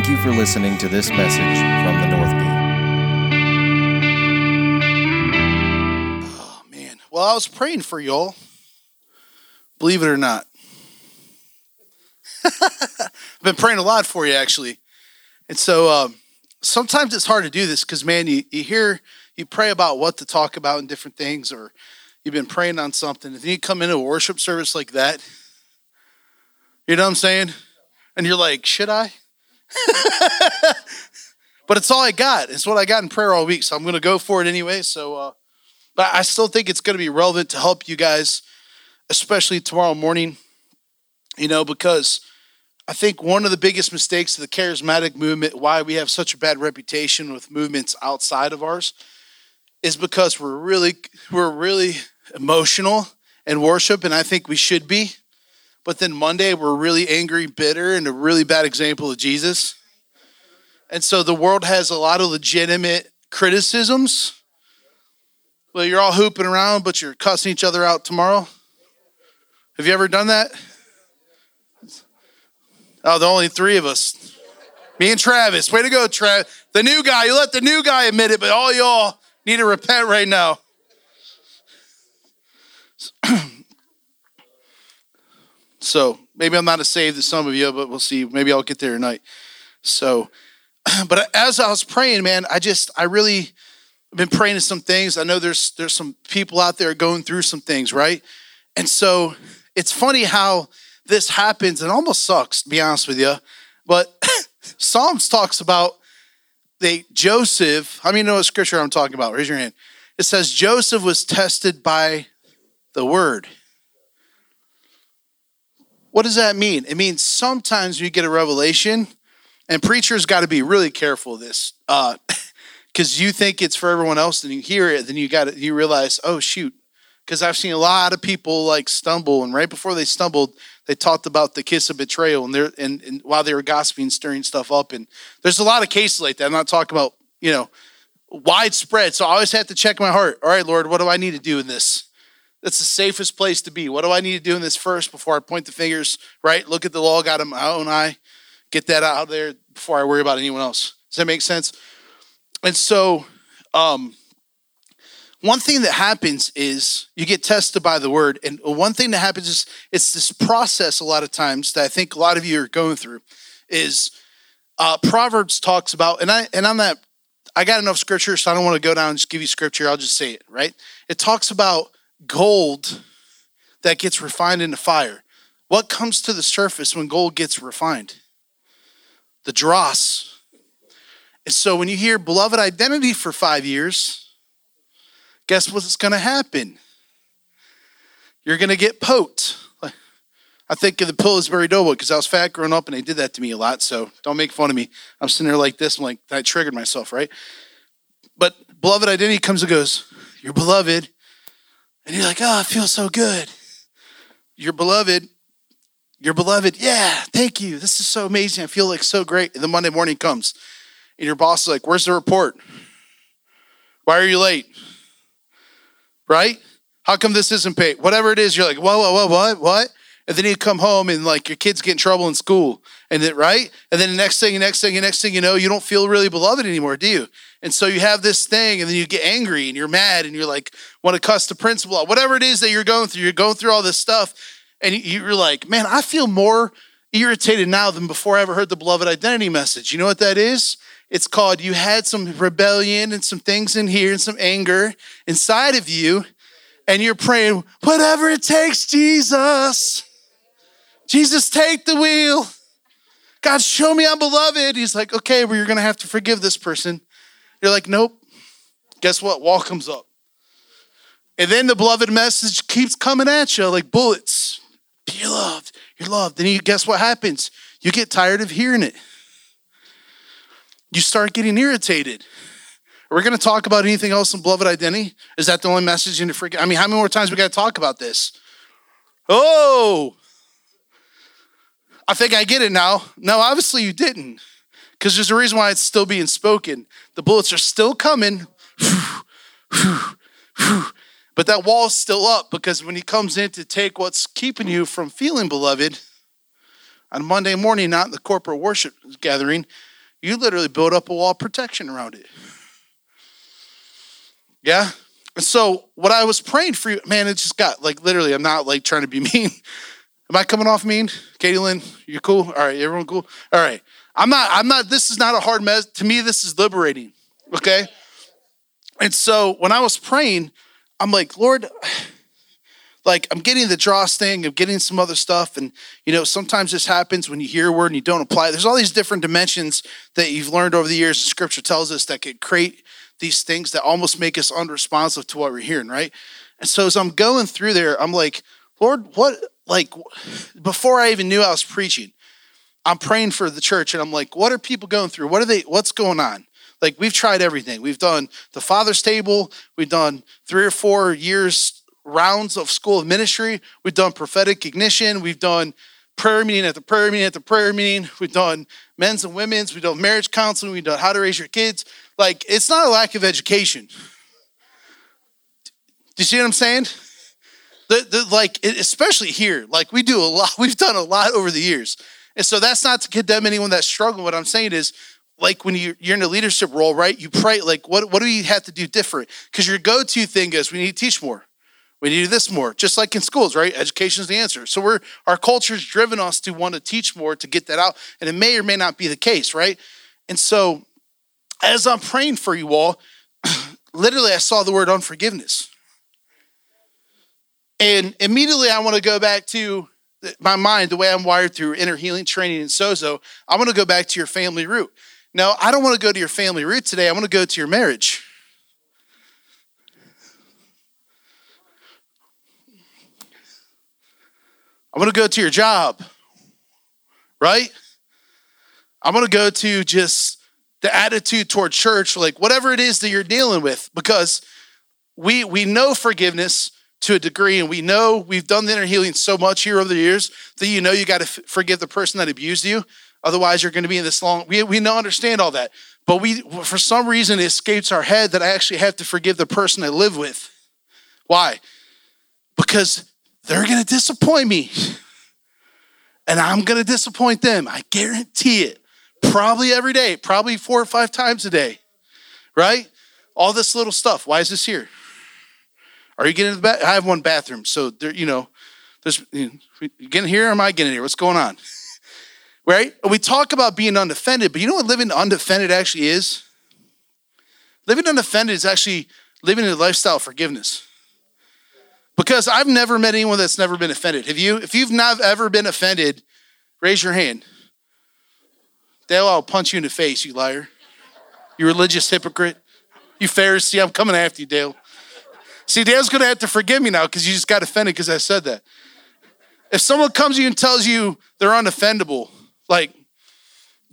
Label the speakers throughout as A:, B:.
A: Thank you for listening to this message from the North Gate.
B: Oh, man. Well, I was praying for y'all. Believe it or not. I've been praying a lot for you, actually. And so um, sometimes it's hard to do this because, man, you, you hear, you pray about what to talk about and different things, or you've been praying on something, and then you come into a worship service like that. You know what I'm saying? And you're like, should I? but it's all I got. It's what I got in prayer all week, so I'm going to go for it anyway. So, uh, but I still think it's going to be relevant to help you guys, especially tomorrow morning. You know, because I think one of the biggest mistakes of the charismatic movement, why we have such a bad reputation with movements outside of ours, is because we're really we're really emotional in worship, and I think we should be. But then Monday, we're really angry, bitter, and a really bad example of Jesus. And so the world has a lot of legitimate criticisms. Well, you're all hooping around, but you're cussing each other out tomorrow. Have you ever done that? Oh, the only three of us. Me and Travis. Way to go, Travis. The new guy. You let the new guy admit it, but all y'all need to repent right now. So maybe I'm not as saved as some of you, but we'll see. Maybe I'll get there tonight. So, but as I was praying, man, I just I really been praying to some things. I know there's there's some people out there going through some things, right? And so it's funny how this happens. It almost sucks, to be honest with you. But Psalms talks about they Joseph. How many know what scripture I'm talking about? Raise your hand. It says Joseph was tested by the word. What does that mean? It means sometimes you get a revelation, and preachers got to be really careful of this, because uh, you think it's for everyone else, and you hear it, then you got you realize, oh shoot, because I've seen a lot of people like stumble, and right before they stumbled, they talked about the kiss of betrayal, and they're and, and while they were gossiping, stirring stuff up, and there's a lot of cases like that. I'm not talking about you know widespread, so I always have to check my heart. All right, Lord, what do I need to do in this? That's the safest place to be. What do I need to do in this first before I point the fingers, right? Look at the log out of my own eye, get that out there before I worry about anyone else. Does that make sense? And so, um, one thing that happens is you get tested by the word. And one thing that happens is it's this process a lot of times that I think a lot of you are going through is uh, Proverbs talks about, and I and I'm not, I got enough scripture, so I don't want to go down and just give you scripture. I'll just say it, right? It talks about gold that gets refined into fire. What comes to the surface when gold gets refined? The dross. And so when you hear beloved identity for five years, guess what's going to happen? You're going to get poked. I think of the Pillsbury Doughboy because I was fat growing up and they did that to me a lot. So don't make fun of me. I'm sitting there like this. I'm like, I triggered myself, right? But beloved identity comes and goes, You're beloved. And you're like, oh, it feels so good. Your beloved, your beloved, yeah, thank you. This is so amazing. I feel like so great. And the Monday morning comes, and your boss is like, where's the report? Why are you late? Right? How come this isn't paid? Whatever it is, you're like, whoa, whoa, whoa, what, what? And then you come home and like your kids get in trouble in school, and then right, and then the next thing, the next thing, the next thing you know, you don't feel really beloved anymore, do you? And so you have this thing, and then you get angry and you're mad and you're like, want to cuss the principal out. Whatever it is that you're going through, you're going through all this stuff, and you're like, man, I feel more irritated now than before I ever heard the beloved identity message. You know what that is? It's called you had some rebellion and some things in here and some anger inside of you, and you're praying, whatever it takes, Jesus. Jesus, take the wheel. God, show me I'm beloved. He's like, okay, well, you're going to have to forgive this person. You're like, nope. Guess what? Wall comes up. And then the beloved message keeps coming at you like bullets. You're loved. You're loved. Then you guess what happens? You get tired of hearing it. You start getting irritated. Are we going to talk about anything else in beloved identity? Is that the only message in the freaking? I mean, how many more times we got to talk about this? Oh, I think I get it now. No, obviously you didn't because there's a reason why it's still being spoken. The bullets are still coming, but that wall's still up because when he comes in to take what's keeping you from feeling beloved on Monday morning, not in the corporate worship gathering, you literally build up a wall of protection around it. Yeah. So what I was praying for you, man, it just got like literally, I'm not like trying to be mean. Am I coming off mean? Katie Lynn, you cool? All right, everyone cool? All right. I'm not, I'm not, this is not a hard mess. To me, this is liberating. Okay. And so when I was praying, I'm like, Lord, like I'm getting the dross thing, I'm getting some other stuff. And, you know, sometimes this happens when you hear a word and you don't apply. There's all these different dimensions that you've learned over the years. And scripture tells us that could create these things that almost make us unresponsive to what we're hearing, right? And so as I'm going through there, I'm like, Lord, what, like, before I even knew I was preaching, I'm praying for the church and I'm like, what are people going through? What are they, what's going on? Like, we've tried everything. We've done the Father's Table, we've done three or four years rounds of school of ministry, we've done prophetic ignition, we've done prayer meeting at the prayer meeting at the prayer meeting, we've done men's and women's, we've done marriage counseling, we've done how to raise your kids. Like, it's not a lack of education. Do you see what I'm saying? The, the, like, especially here, like we do a lot, we've done a lot over the years. And so that's not to condemn anyone that's struggling. What I'm saying is, like when you, you're in a leadership role, right? You pray, like, what, what do we have to do different? Because your go to thing is we need to teach more. We need to do this more, just like in schools, right? Education is the answer. So we're our culture's driven us to want to teach more to get that out, and it may or may not be the case, right? And so as I'm praying for you all, literally I saw the word unforgiveness. And immediately I want to go back to my mind, the way I'm wired through inner healing training and sozo. I want to go back to your family root. No, I don't want to go to your family root today. I want to go to your marriage. I want to go to your job, right? I'm going to go to just the attitude toward church, like whatever it is that you're dealing with, because we we know forgiveness to a degree, and we know we've done the inner healing so much here over the years that you know you got to f- forgive the person that abused you. Otherwise, you're going to be in this long. We we know understand all that, but we for some reason it escapes our head that I actually have to forgive the person I live with. Why? Because they're going to disappoint me, and I'm going to disappoint them. I guarantee it probably every day, probably four or five times a day, right? All this little stuff. Why is this here? Are you getting in the bath? I have one bathroom, so there, you know, there's you, getting here or am I getting here? What's going on? Right? We talk about being undefended, but you know what living undefended actually is? Living undefended is actually living in a lifestyle of forgiveness. Because I've never met anyone that's never been offended. Have you? If you've not ever been offended, raise your hand. Dale, I'll punch you in the face, you liar. You religious hypocrite. You Pharisee, I'm coming after you, Dale. See, Dale's going to have to forgive me now because you just got offended because I said that. If someone comes to you and tells you they're unoffendable, like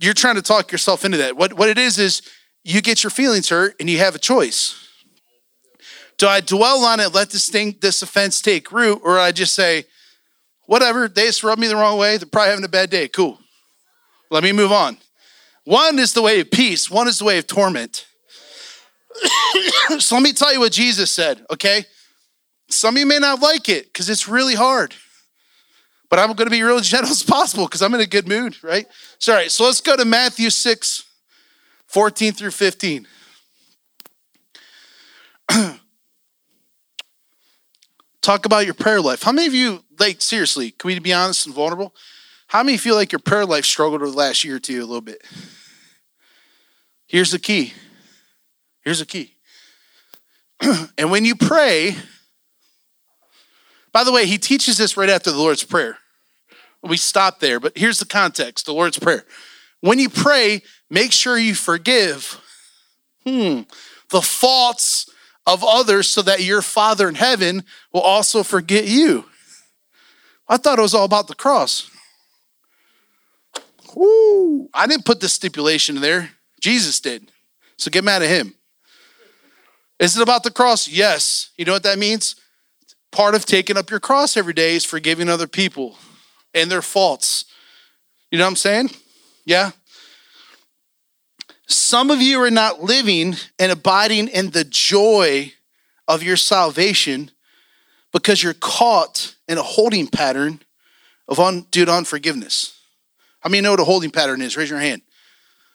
B: you're trying to talk yourself into that. What, what it is is you get your feelings hurt and you have a choice. Do I dwell on it, let this thing, this offense take root, or I just say, whatever, they just rubbed me the wrong way, they're probably having a bad day. Cool. Let me move on. One is the way of peace, one is the way of torment. so let me tell you what Jesus said, okay? Some of you may not like it because it's really hard. But I'm going to be real gentle as possible because I'm in a good mood, right? So, all right, so let's go to Matthew 6, 14 through 15. Talk about your prayer life. How many of you, like, seriously, can we be honest and vulnerable? How many feel like your prayer life struggled over the last year or two a little bit? Here's the key. Here's the key. and when you pray, by the way, he teaches this right after the Lord's Prayer. We stop there, but here's the context the Lord's Prayer. When you pray, make sure you forgive hmm, the faults of others so that your Father in heaven will also forget you. I thought it was all about the cross. I didn't put the stipulation there. Jesus did. So get mad at him. Is it about the cross? Yes. You know what that means? Part of taking up your cross every day is forgiving other people and their faults. You know what I'm saying? Yeah. Some of you are not living and abiding in the joy of your salvation because you're caught in a holding pattern of undue unforgiveness. How many know what a holding pattern is? Raise your hand.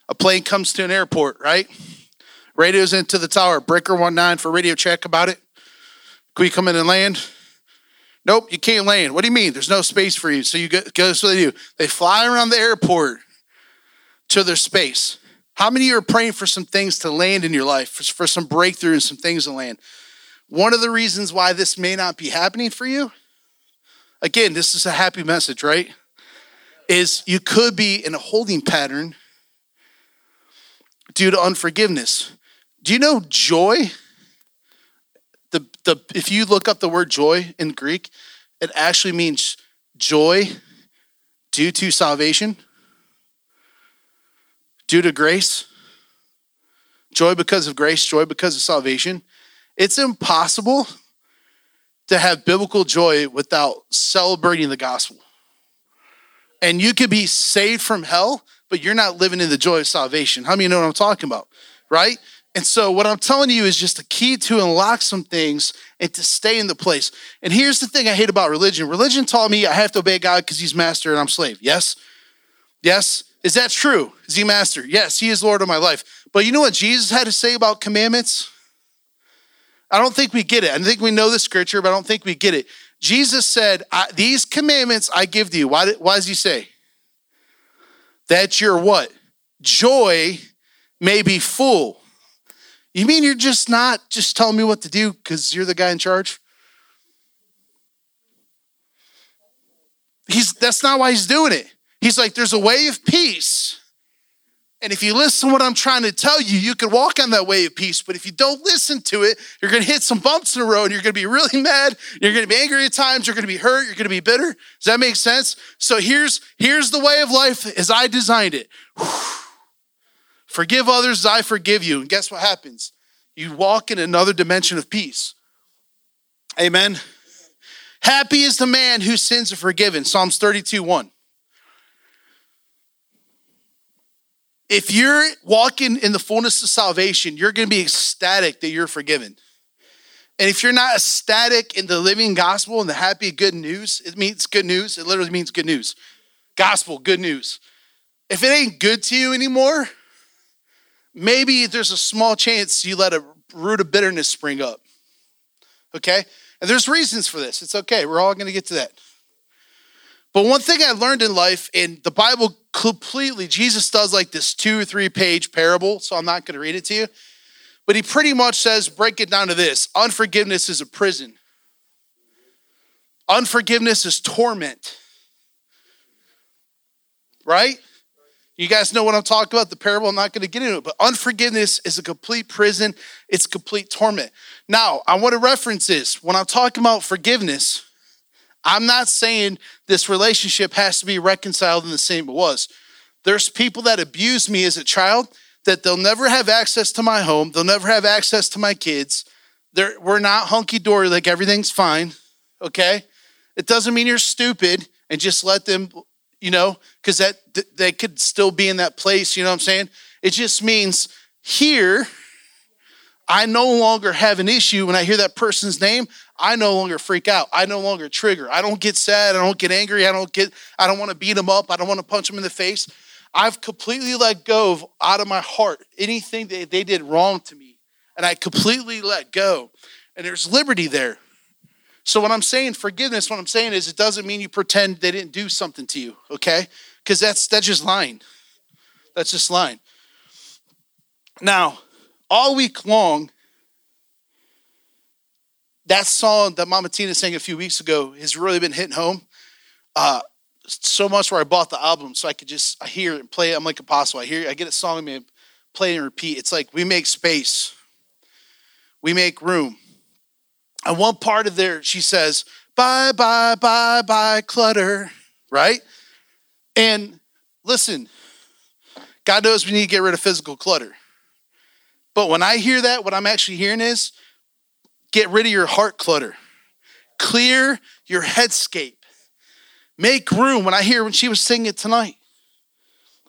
B: A plane comes to an airport, right? Radio's into the tower. Breaker one nine for radio check about it. Can we come in and land? Nope, you can't land. What do you mean? There's no space for you. So you go, go so they do. They fly around the airport to their space. How many are praying for some things to land in your life, for, for some breakthrough and some things to land? One of the reasons why this may not be happening for you, again, this is a happy message, right? Is you could be in a holding pattern due to unforgiveness. Do you know joy? The, the, if you look up the word joy in Greek, it actually means joy due to salvation, due to grace, joy because of grace, joy because of salvation. It's impossible to have biblical joy without celebrating the gospel. And you could be saved from hell, but you're not living in the joy of salvation. How many know what I'm talking about? Right? And so, what I'm telling you is just a key to unlock some things and to stay in the place. And here's the thing I hate about religion religion taught me I have to obey God because He's master and I'm slave. Yes? Yes? Is that true? Is He master? Yes, He is Lord of my life. But you know what Jesus had to say about commandments? I don't think we get it. I think we know the scripture, but I don't think we get it. Jesus said, These commandments I give to you. Why, why does He say? That your what? Joy may be full. You mean you're just not just telling me what to do because you're the guy in charge? He's that's not why he's doing it. He's like, there's a way of peace. And if you listen to what I'm trying to tell you, you can walk on that way of peace. But if you don't listen to it, you're going to hit some bumps in the road. And you're going to be really mad. You're going to be angry at times. You're going to be hurt. You're going to be bitter. Does that make sense? So here's here's the way of life as I designed it. Forgive others as I forgive you. And guess what happens? You walk in another dimension of peace. Amen. Happy is the man whose sins are forgiven. Psalms 32 1. If you're walking in the fullness of salvation, you're going to be ecstatic that you're forgiven. And if you're not ecstatic in the living gospel and the happy good news, it means good news. It literally means good news. Gospel, good news. If it ain't good to you anymore, maybe there's a small chance you let a root of bitterness spring up. Okay? And there's reasons for this. It's okay. We're all going to get to that. But one thing I learned in life, in the Bible completely, Jesus does like this two or three page parable, so I'm not going to read it to you. But he pretty much says, break it down to this unforgiveness is a prison, unforgiveness is torment. Right? You guys know what I'm talking about, the parable. I'm not going to get into it, but unforgiveness is a complete prison, it's complete torment. Now, I want to reference this. When I'm talking about forgiveness, I'm not saying this relationship has to be reconciled in the same it was. There's people that abused me as a child that they'll never have access to my home, they'll never have access to my kids. They're, we're not hunky dory, like everything's fine, okay? It doesn't mean you're stupid and just let them you know, because that they could still be in that place, you know what I'm saying? It just means here, I no longer have an issue when I hear that person's name. I no longer freak out. I no longer trigger. I don't get sad. I don't get angry. I don't get, I don't want to beat them up. I don't want to punch them in the face. I've completely let go of out of my heart anything that they did wrong to me. And I completely let go. And there's liberty there. So what I'm saying forgiveness, what I'm saying is it doesn't mean you pretend they didn't do something to you, okay? Because that's that's just lying. That's just lying. Now, all week long, that song that Mama Tina sang a few weeks ago has really been hitting home. Uh, so much where I bought the album so I could just I hear it and play it. I'm like apostle. I hear I get a song and play it and repeat. It's like we make space. We make room. And one part of there, she says, bye, bye, bye, bye, clutter, right? And listen, God knows we need to get rid of physical clutter. But when I hear that, what I'm actually hearing is get rid of your heart clutter, clear your headscape, make room. When I hear when she was singing it tonight,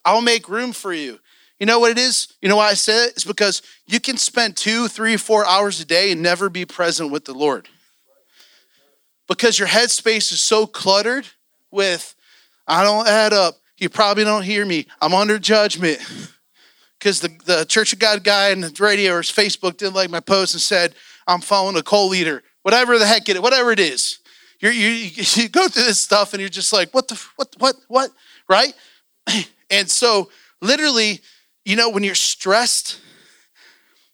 B: I'll make room for you. You know what it is? You know why I say it? It's because you can spend two, three, four hours a day and never be present with the Lord. Because your headspace is so cluttered with, I don't add up. You probably don't hear me. I'm under judgment. because the, the Church of God guy on the radio or Facebook didn't like my post and said, I'm following a co-leader, whatever the heck it is, whatever it is. You're, you you go through this stuff and you're just like, what the, what, what, what, right? And so literally, you know, when you're stressed,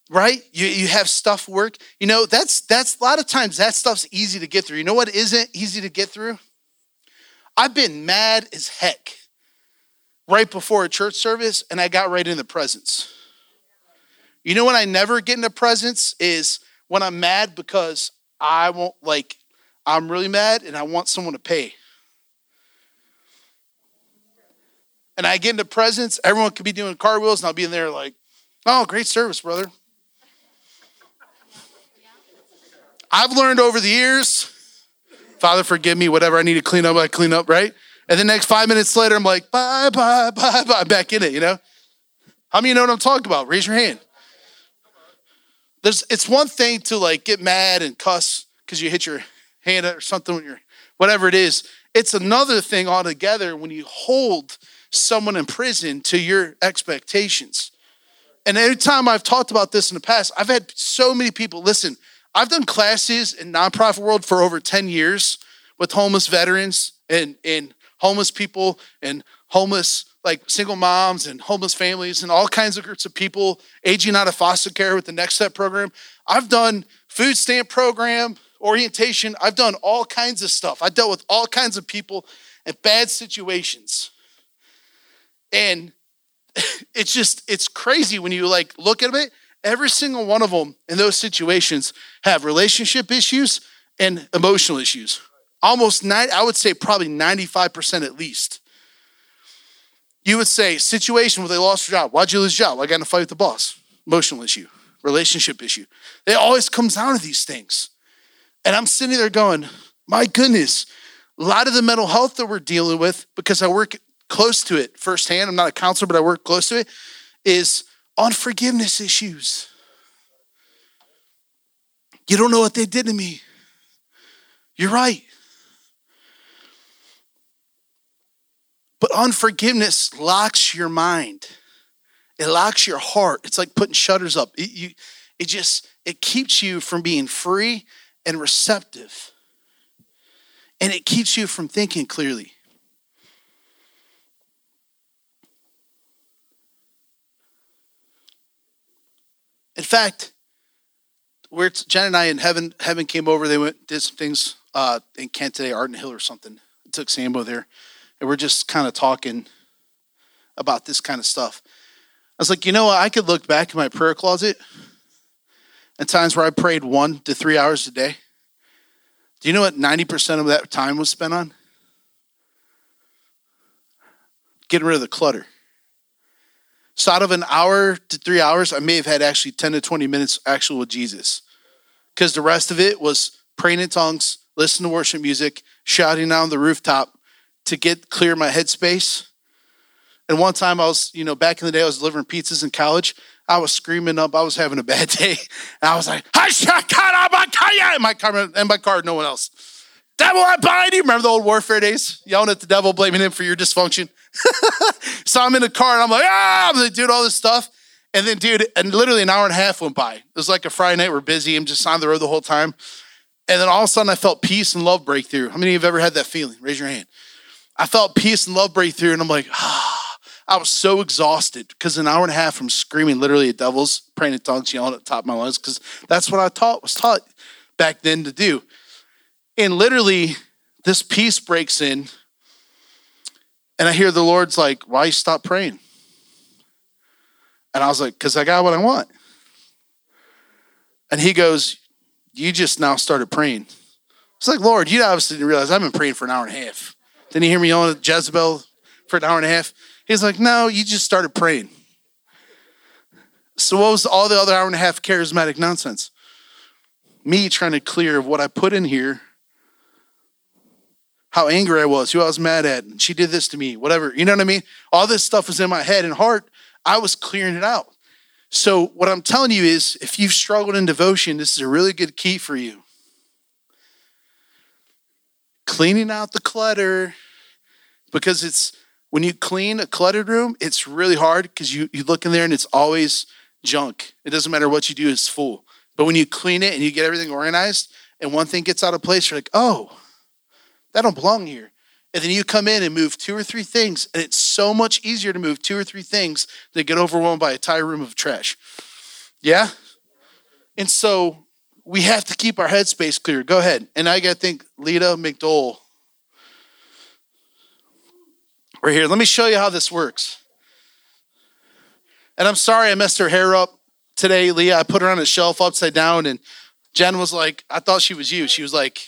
B: right? You, you have stuff work. You know, that's that's a lot of times that stuff's easy to get through. You know what isn't easy to get through? I've been mad as heck right before a church service and I got right in the presence. You know when I never get in the presence is when I'm mad because I won't like I'm really mad and I want someone to pay. And I get into presence, everyone could be doing cartwheels and I'll be in there like, oh, great service, brother. I've learned over the years, Father, forgive me, whatever I need to clean up, I clean up, right? And the next five minutes later, I'm like, bye, bye, bye, bye, back in it, you know? How many know what I'm talking about? Raise your hand. There's, it's one thing to like get mad and cuss because you hit your hand or something when you're, whatever it is. It's another thing altogether when you hold someone in prison to your expectations. And every time I've talked about this in the past, I've had so many people listen. I've done classes in nonprofit world for over 10 years with homeless veterans and, and homeless people and homeless like single moms and homeless families and all kinds of groups of people aging out of foster care with the next step program i've done food stamp program orientation i've done all kinds of stuff i dealt with all kinds of people in bad situations and it's just it's crazy when you like look at it every single one of them in those situations have relationship issues and emotional issues. Almost nine, I would say probably 95% at least. You would say situation where they lost their job. Why'd you lose your job? I got in a fight with the boss. Emotional issue, relationship issue. It always comes down to these things. And I'm sitting there going, my goodness, a lot of the mental health that we're dealing with, because I work close to it firsthand, I'm not a counselor, but I work close to it, is on forgiveness issues. You don't know what they did to me. You're right. But unforgiveness locks your mind. It locks your heart. It's like putting shutters up. It, you, it just it keeps you from being free and receptive. And it keeps you from thinking clearly. In fact, where Jen and I in heaven, heaven came over. They went did some things uh, in Kent today, Arden Hill or something. I took Sambo there, and we're just kind of talking about this kind of stuff. I was like, you know, what? I could look back in my prayer closet at times where I prayed one to three hours a day. Do you know what ninety percent of that time was spent on? Getting rid of the clutter. So out of an hour to three hours, I may have had actually 10 to 20 minutes actual with Jesus. Because the rest of it was praying in tongues, listening to worship music, shouting down the rooftop to get clear my headspace. And one time I was, you know, back in the day, I was delivering pizzas in college. I was screaming up. I was having a bad day. And I was like, in my car, in my car, no one else. Devil, I bind you. Remember the old warfare days? Yelling at the devil, blaming him for your dysfunction. so I'm in the car and I'm like, ah, I'm like, doing all this stuff. And then, dude, and literally an hour and a half went by. It was like a Friday night. We're busy. I'm just on the road the whole time. And then all of a sudden, I felt peace and love breakthrough. How many of you have ever had that feeling? Raise your hand. I felt peace and love breakthrough, and I'm like, ah. I was so exhausted because an hour and a half from screaming literally at devils, praying in tongues, yelling at the top of my lungs, because that's what I taught was taught back then to do. And literally, this peace breaks in and I hear the Lord's like, why you stop praying? And I was like, because I got what I want. And he goes, You just now started praying. It's like, Lord, you obviously didn't realize I've been praying for an hour and a half. Didn't you hear me yelling at Jezebel for an hour and a half? He's like, No, you just started praying. So, what was all the other hour and a half charismatic nonsense? Me trying to clear of what I put in here how angry I was, who I was mad at, and she did this to me, whatever. You know what I mean? All this stuff was in my head and heart. I was clearing it out. So, what I'm telling you is if you've struggled in devotion, this is a really good key for you. Cleaning out the clutter because it's when you clean a cluttered room, it's really hard because you, you look in there and it's always junk. It doesn't matter what you do, it's full. But when you clean it and you get everything organized and one thing gets out of place, you're like, oh, that don't belong here. And then you come in and move two or three things, and it's so much easier to move two or three things than get overwhelmed by a entire room of trash. Yeah? And so we have to keep our headspace clear. Go ahead. And I got to think Lita McDowell. Right here. Let me show you how this works. And I'm sorry I messed her hair up today, Leah. I put her on a shelf upside down, and Jen was like, I thought she was you. She was like,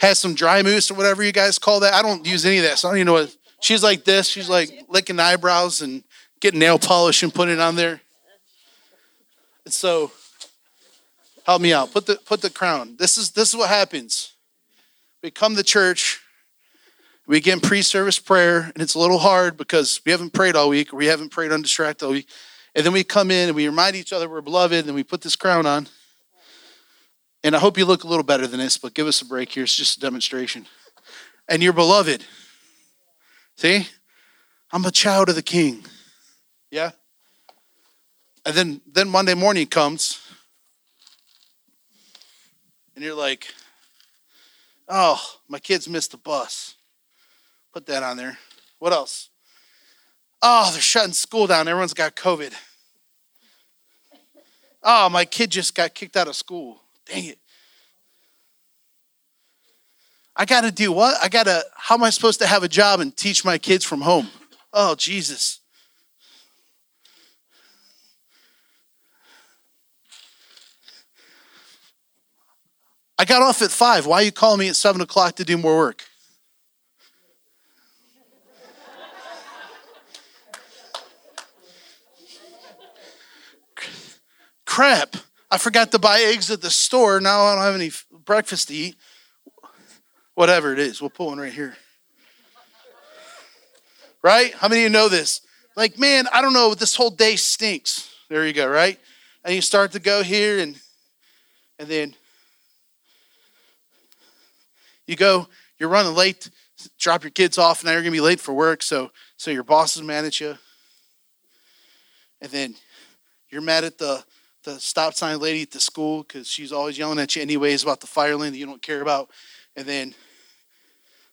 B: has some dry mousse or whatever you guys call that. I don't use any of that, so I don't even know what. She's like this. She's like licking eyebrows and getting nail polish and putting it on there. And so, help me out. Put the put the crown. This is this is what happens. We come to church. We get pre-service prayer, and it's a little hard because we haven't prayed all week. Or we haven't prayed undistracted all week. And then we come in and we remind each other we're beloved, and we put this crown on. And I hope you look a little better than this, but give us a break here. It's just a demonstration. And you're beloved. See? I'm a child of the king. Yeah? And then then Monday morning comes and you're like, "Oh, my kids missed the bus." Put that on there. What else? Oh, they're shutting school down. Everyone's got COVID. Oh, my kid just got kicked out of school. Dang it. I got to do what? I got to, how am I supposed to have a job and teach my kids from home? Oh, Jesus. I got off at five. Why are you calling me at seven o'clock to do more work? Crap. I forgot to buy eggs at the store. Now I don't have any breakfast to eat. Whatever it is, we'll put one right here. Right? How many of you know this? Like, man, I don't know, this whole day stinks. There you go, right? And you start to go here and and then you go, you're running late, drop your kids off, and now you're gonna be late for work, so so your boss is mad at you. And then you're mad at the the stop sign lady at the school because she's always yelling at you anyways about the fire lane that you don't care about. And then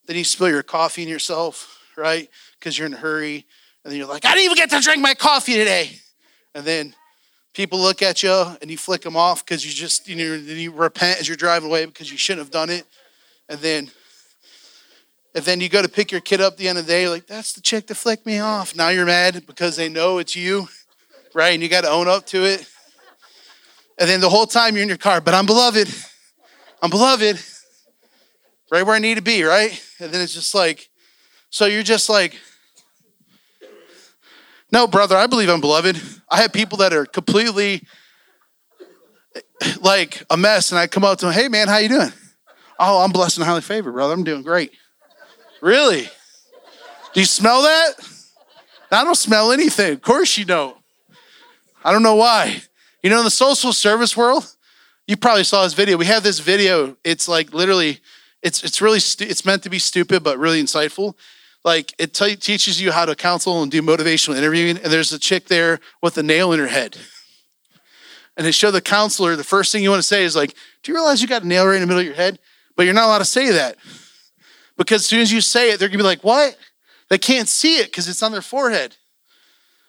B: then you spill your coffee in yourself, right? Because you're in a hurry. And then you're like, I didn't even get to drink my coffee today. And then people look at you and you flick them off because you just, you know, then you repent as you're driving away because you shouldn't have done it. And then and then you go to pick your kid up the end of the day, like, that's the chick that flicked me off. Now you're mad because they know it's you, right? And you got to own up to it. And then the whole time you're in your car, but I'm beloved. I'm beloved. Right where I need to be, right? And then it's just like, so you're just like, no, brother, I believe I'm beloved. I have people that are completely like a mess, and I come up to them, hey man, how you doing? Oh, I'm blessed and highly favored, brother. I'm doing great. Really? Do you smell that? I don't smell anything. Of course you don't. I don't know why. You know, in the social service world, you probably saw this video. We have this video. It's like literally, it's it's really stu- it's meant to be stupid but really insightful. Like it t- teaches you how to counsel and do motivational interviewing. And there's a chick there with a nail in her head. And they show the counselor the first thing you want to say is like, "Do you realize you got a nail right in the middle of your head?" But you're not allowed to say that because as soon as you say it, they're gonna be like, "What?" They can't see it because it's on their forehead.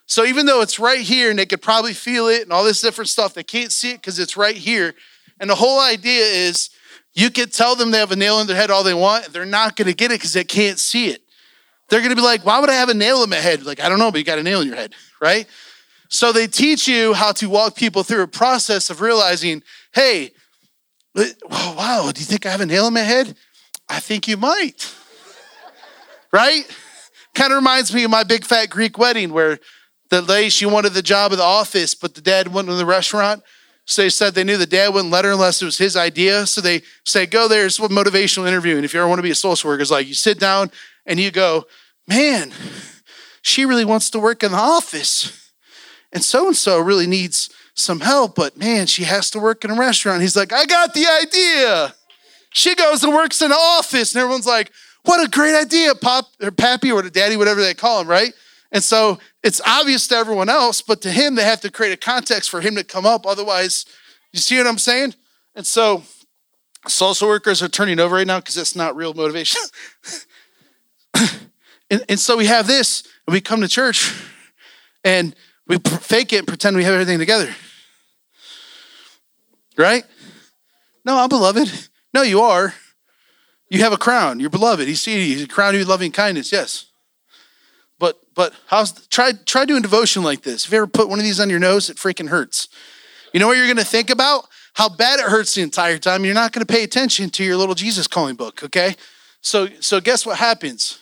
B: So even though it's right here and they could probably feel it and all this different stuff, they can't see it because it's right here. And the whole idea is you could tell them they have a nail in their head all they want, they're not going to get it because they can't see it. They're going to be like, why would I have a nail in my head? Like, I don't know, but you got a nail in your head, right? So they teach you how to walk people through a process of realizing, hey, wow, do you think I have a nail in my head? I think you might, right? Kind of reminds me of my big fat Greek wedding where the lady, she wanted the job of the office, but the dad went to the restaurant. So they said they knew the dad wouldn't let her unless it was his idea. So they say, go there. It's a motivational interview. And if you ever want to be a social worker, it's like you sit down and you go, man, she really wants to work in the office. And so and so really needs some help, but man, she has to work in a restaurant. He's like, I got the idea. She goes and works in the office, and everyone's like, what a great idea, Pop or Pappy or the Daddy, whatever they call him, right? And so it's obvious to everyone else, but to him, they have to create a context for him to come up. Otherwise, you see what I'm saying? And so social workers are turning over right now because that's not real motivation. and, and so we have this, and we come to church and we fake it and pretend we have everything together. Right? No, I'm beloved. No, you are. You have a crown. You're beloved. He's seated. He's a crown of loving kindness. Yes. But how's try try doing devotion like this? If you ever put one of these on your nose, it freaking hurts. You know what you're gonna think about? How bad it hurts the entire time. You're not gonna pay attention to your little Jesus calling book, okay? So so guess what happens?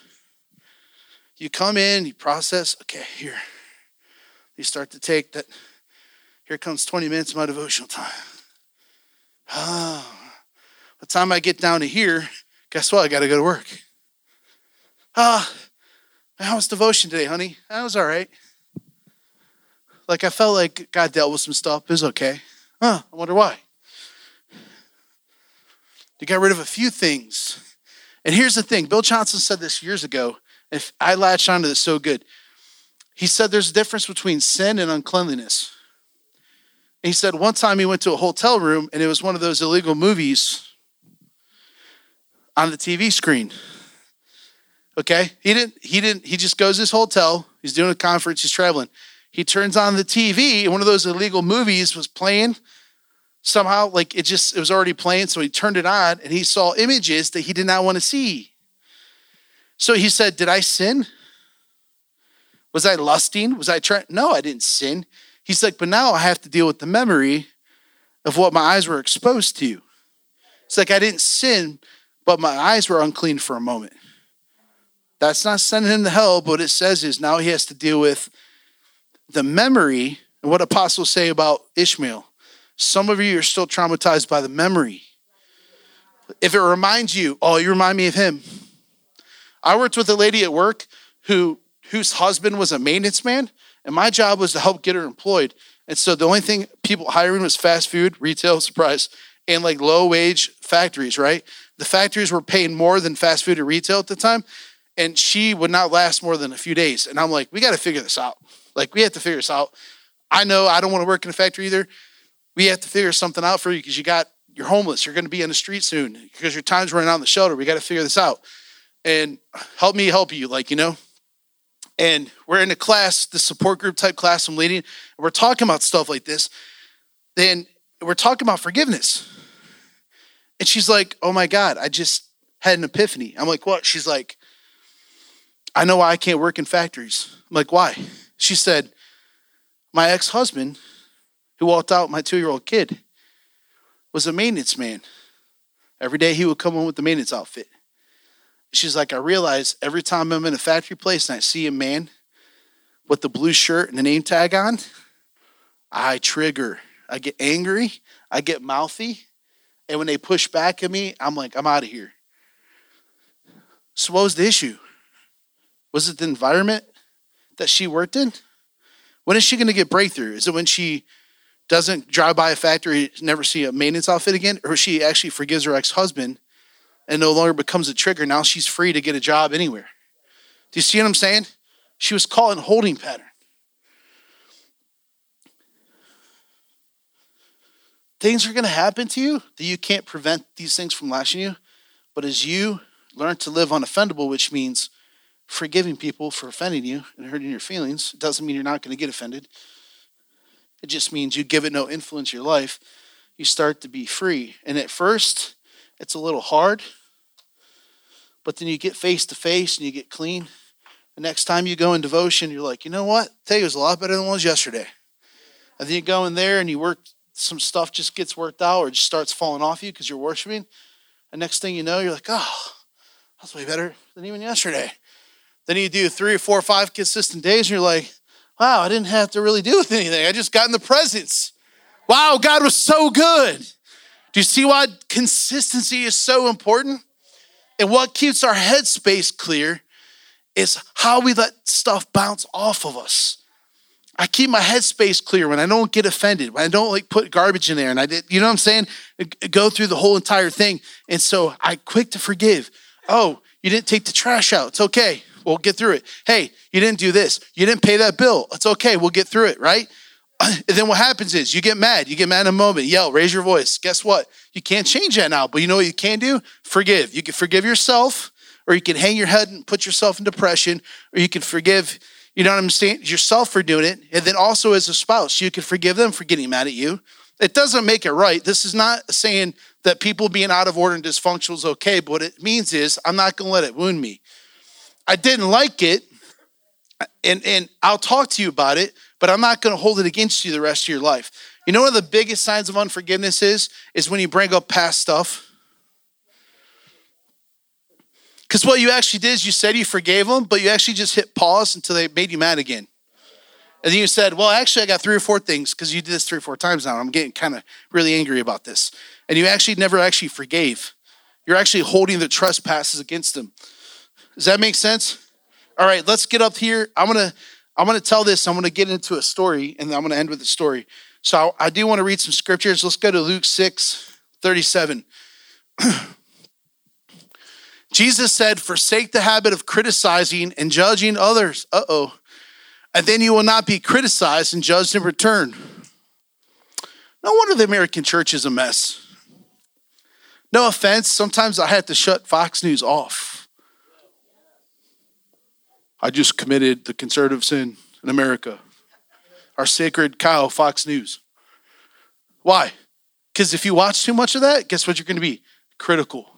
B: You come in, you process, okay, here. You start to take that. Here comes 20 minutes of my devotional time. Ah, by the time I get down to here, guess what? I got to go to work. Ah, how was devotion today, honey? That was all right. Like I felt like God dealt with some stuff. It was okay. Huh, I wonder why. You got rid of a few things. And here's the thing Bill Johnson said this years ago. If I latched onto this so good, he said there's a difference between sin and uncleanliness. And he said one time he went to a hotel room and it was one of those illegal movies on the TV screen. Okay? He didn't he didn't he just goes to this hotel, he's doing a conference, he's traveling. He turns on the TV and one of those illegal movies was playing somehow like it just it was already playing so he turned it on and he saw images that he did not want to see. So he said did i sin? Was i lusting? Was i trying no i didn't sin. He's like but now i have to deal with the memory of what my eyes were exposed to. It's like i didn't sin but my eyes were unclean for a moment that's not sending him to hell but it says is now he has to deal with the memory and what apostles say about ishmael some of you are still traumatized by the memory. If it reminds you, oh, you remind me of him. I worked with a lady at work who whose husband was a maintenance man, and my job was to help get her employed. And so the only thing people hiring was fast food, retail, surprise, and like low wage factories, right? The factories were paying more than fast food or retail at the time, and she would not last more than a few days. And I'm like, we got to figure this out. Like, we have to figure this out. I know I don't want to work in a factory either we have to figure something out for you because you got you're homeless. You're going to be in the street soon because your time's running out in the shelter. We got to figure this out. And help me help you, like, you know? And we're in a class, the support group type class I'm leading, and we're talking about stuff like this. Then we're talking about forgiveness. And she's like, Oh my God, I just had an epiphany. I'm like, What? She's like, I know why I can't work in factories. I'm like, Why? She said, My ex husband who walked out my two year old kid was a maintenance man. Every day he would come home with the maintenance outfit. She's like, I realize every time I'm in a factory place and I see a man with the blue shirt and the name tag on, I trigger. I get angry. I get mouthy. And when they push back at me, I'm like, I'm out of here. So, what was the issue? Was it the environment that she worked in? When is she going to get breakthrough? Is it when she doesn't drive by a factory, never see a maintenance outfit again, or she actually forgives her ex husband and no longer becomes a trigger. Now she's free to get a job anywhere. Do you see what I'm saying? She was caught in holding pattern. Things are going to happen to you that you can't prevent these things from lashing you. But as you learn to live unoffendable, which means forgiving people for offending you and hurting your feelings, it doesn't mean you're not going to get offended. It just means you give it no influence in your life. You start to be free. And at first, it's a little hard, but then you get face to face and you get clean. The next time you go in devotion, you're like, you know what? Today was a lot better than it was yesterday. And then you go in there and you work, some stuff just gets worked out or just starts falling off you because you're worshiping. And next thing you know, you're like, oh, that's way better than even yesterday. Then you do three or four or five consistent days and you're like, wow, I didn't have to really do with anything. I just got in the presence. Wow, God was so good. Do you see why consistency is so important? And what keeps our headspace clear is how we let stuff bounce off of us. I keep my headspace clear when I don't get offended, when I don't like put garbage in there, and I did, you know what I'm saying? Go through the whole entire thing. And so I quick to forgive. Oh, you didn't take the trash out. It's okay. We'll get through it. Hey, you didn't do this. You didn't pay that bill. It's okay. We'll get through it, right? And then what happens is you get mad. You get mad in a moment, yell, raise your voice. Guess what? You can't change that now, but you know what you can do? Forgive. You can forgive yourself, or you can hang your head and put yourself in depression, or you can forgive, you know what I'm saying, yourself for doing it. And then also as a spouse, you can forgive them for getting mad at you. It doesn't make it right. This is not saying that people being out of order and dysfunctional is okay, but what it means is I'm not going to let it wound me. I didn't like it, and, and I'll talk to you about it, but I'm not going to hold it against you the rest of your life. You know what the biggest signs of unforgiveness is? Is when you bring up past stuff. Because what you actually did is you said you forgave them, but you actually just hit pause until they made you mad again. And then you said, Well, actually, I got three or four things because you did this three or four times now. I'm getting kind of really angry about this. And you actually never actually forgave. You're actually holding the trespasses against them. Does that make sense? All right, let's get up here. I'm gonna I'm gonna tell this. I'm gonna get into a story, and I'm gonna end with a story. So I do want to read some scriptures. Let's go to Luke 6, 37. Jesus said, Forsake the habit of criticizing and judging others. Uh oh. And then you will not be criticized and judged in return. No wonder the American church is a mess. No offense, sometimes I had to shut Fox News off. I just committed the conservative sin in America. Our sacred cow, Fox News. Why? Because if you watch too much of that, guess what you're going to be? Critical.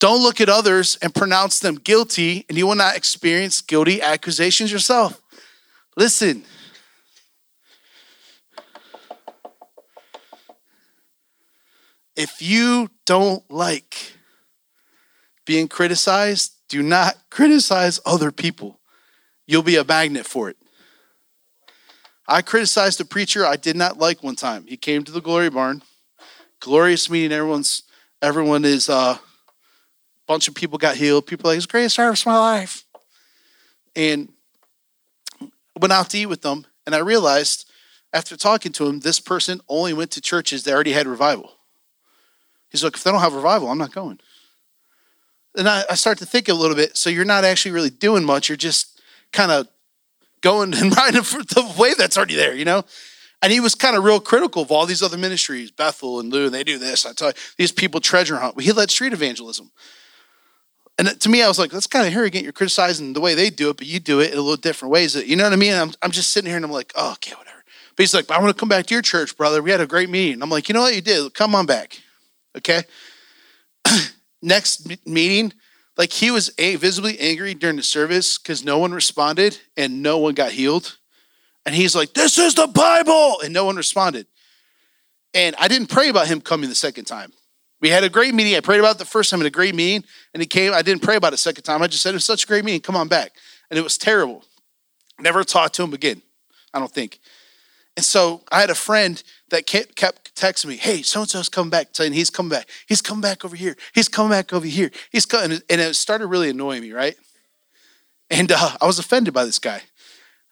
B: Don't look at others and pronounce them guilty, and you will not experience guilty accusations yourself. Listen. If you don't like being criticized, do not criticize other people. You'll be a magnet for it. I criticized a preacher I did not like one time. He came to the glory barn, glorious meeting. Everyone's everyone is uh, bunch of people got healed. People like, it's the greatest service of my life. And went out to eat with them, and I realized after talking to him, this person only went to churches that already had revival. He's like, if they don't have revival, I'm not going. And I, I start to think a little bit. So you're not actually really doing much. You're just kind of going and riding for the wave that's already there, you know? And he was kind of real critical of all these other ministries, Bethel and Lou, and they do this. I tell you, these people treasure hunt. He led street evangelism. And to me, I was like, that's kind of arrogant. You're criticizing the way they do it, but you do it in a little different ways. You know what I mean? I'm, I'm just sitting here and I'm like, oh, okay, whatever. But he's like, I want to come back to your church, brother. We had a great meeting. I'm like, you know what you did? Come on back. Okay. Next meeting, like he was visibly angry during the service because no one responded and no one got healed. And he's like, this is the Bible. And no one responded. And I didn't pray about him coming the second time. We had a great meeting. I prayed about the first time in a great meeting, and he came. I didn't pray about it second time. I just said it was such a great meeting. Come on back. And it was terrible. Never talked to him again. I don't think. And so I had a friend that kept, texting me, "Hey, so and so's coming back." Saying he's coming back. He's coming back over here. He's coming back over here. He's coming, and it started really annoying me, right? And uh, I was offended by this guy.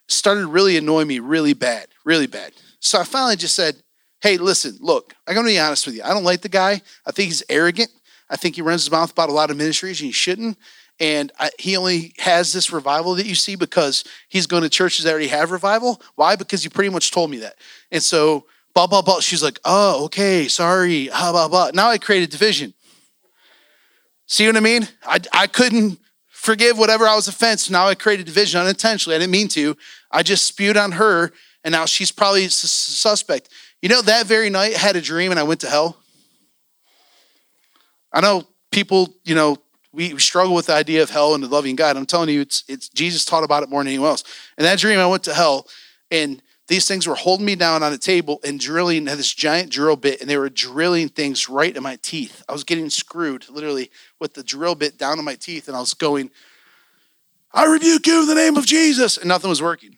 B: Started really annoying me, really bad, really bad. So I finally just said, hey, listen, look, I'm going to be honest with you. I don't like the guy. I think he's arrogant. I think he runs his mouth about a lot of ministries and he shouldn't. And I, he only has this revival that you see because he's going to churches that already have revival. Why? Because you pretty much told me that. And so, blah, blah, blah. She's like, oh, okay, sorry, blah, blah, blah. Now I created division. See what I mean? I, I couldn't forgive whatever I was offense. Now I created division unintentionally. I didn't mean to. I just spewed on her, and now she's probably suspect. You know, that very night I had a dream and I went to hell. I know people, you know, we struggle with the idea of hell and the loving God. I'm telling you, it's it's Jesus taught about it more than anyone else. In that dream, I went to hell, and these things were holding me down on a table and drilling had this giant drill bit, and they were drilling things right in my teeth. I was getting screwed literally with the drill bit down in my teeth, and I was going, I rebuke you in the name of Jesus, and nothing was working.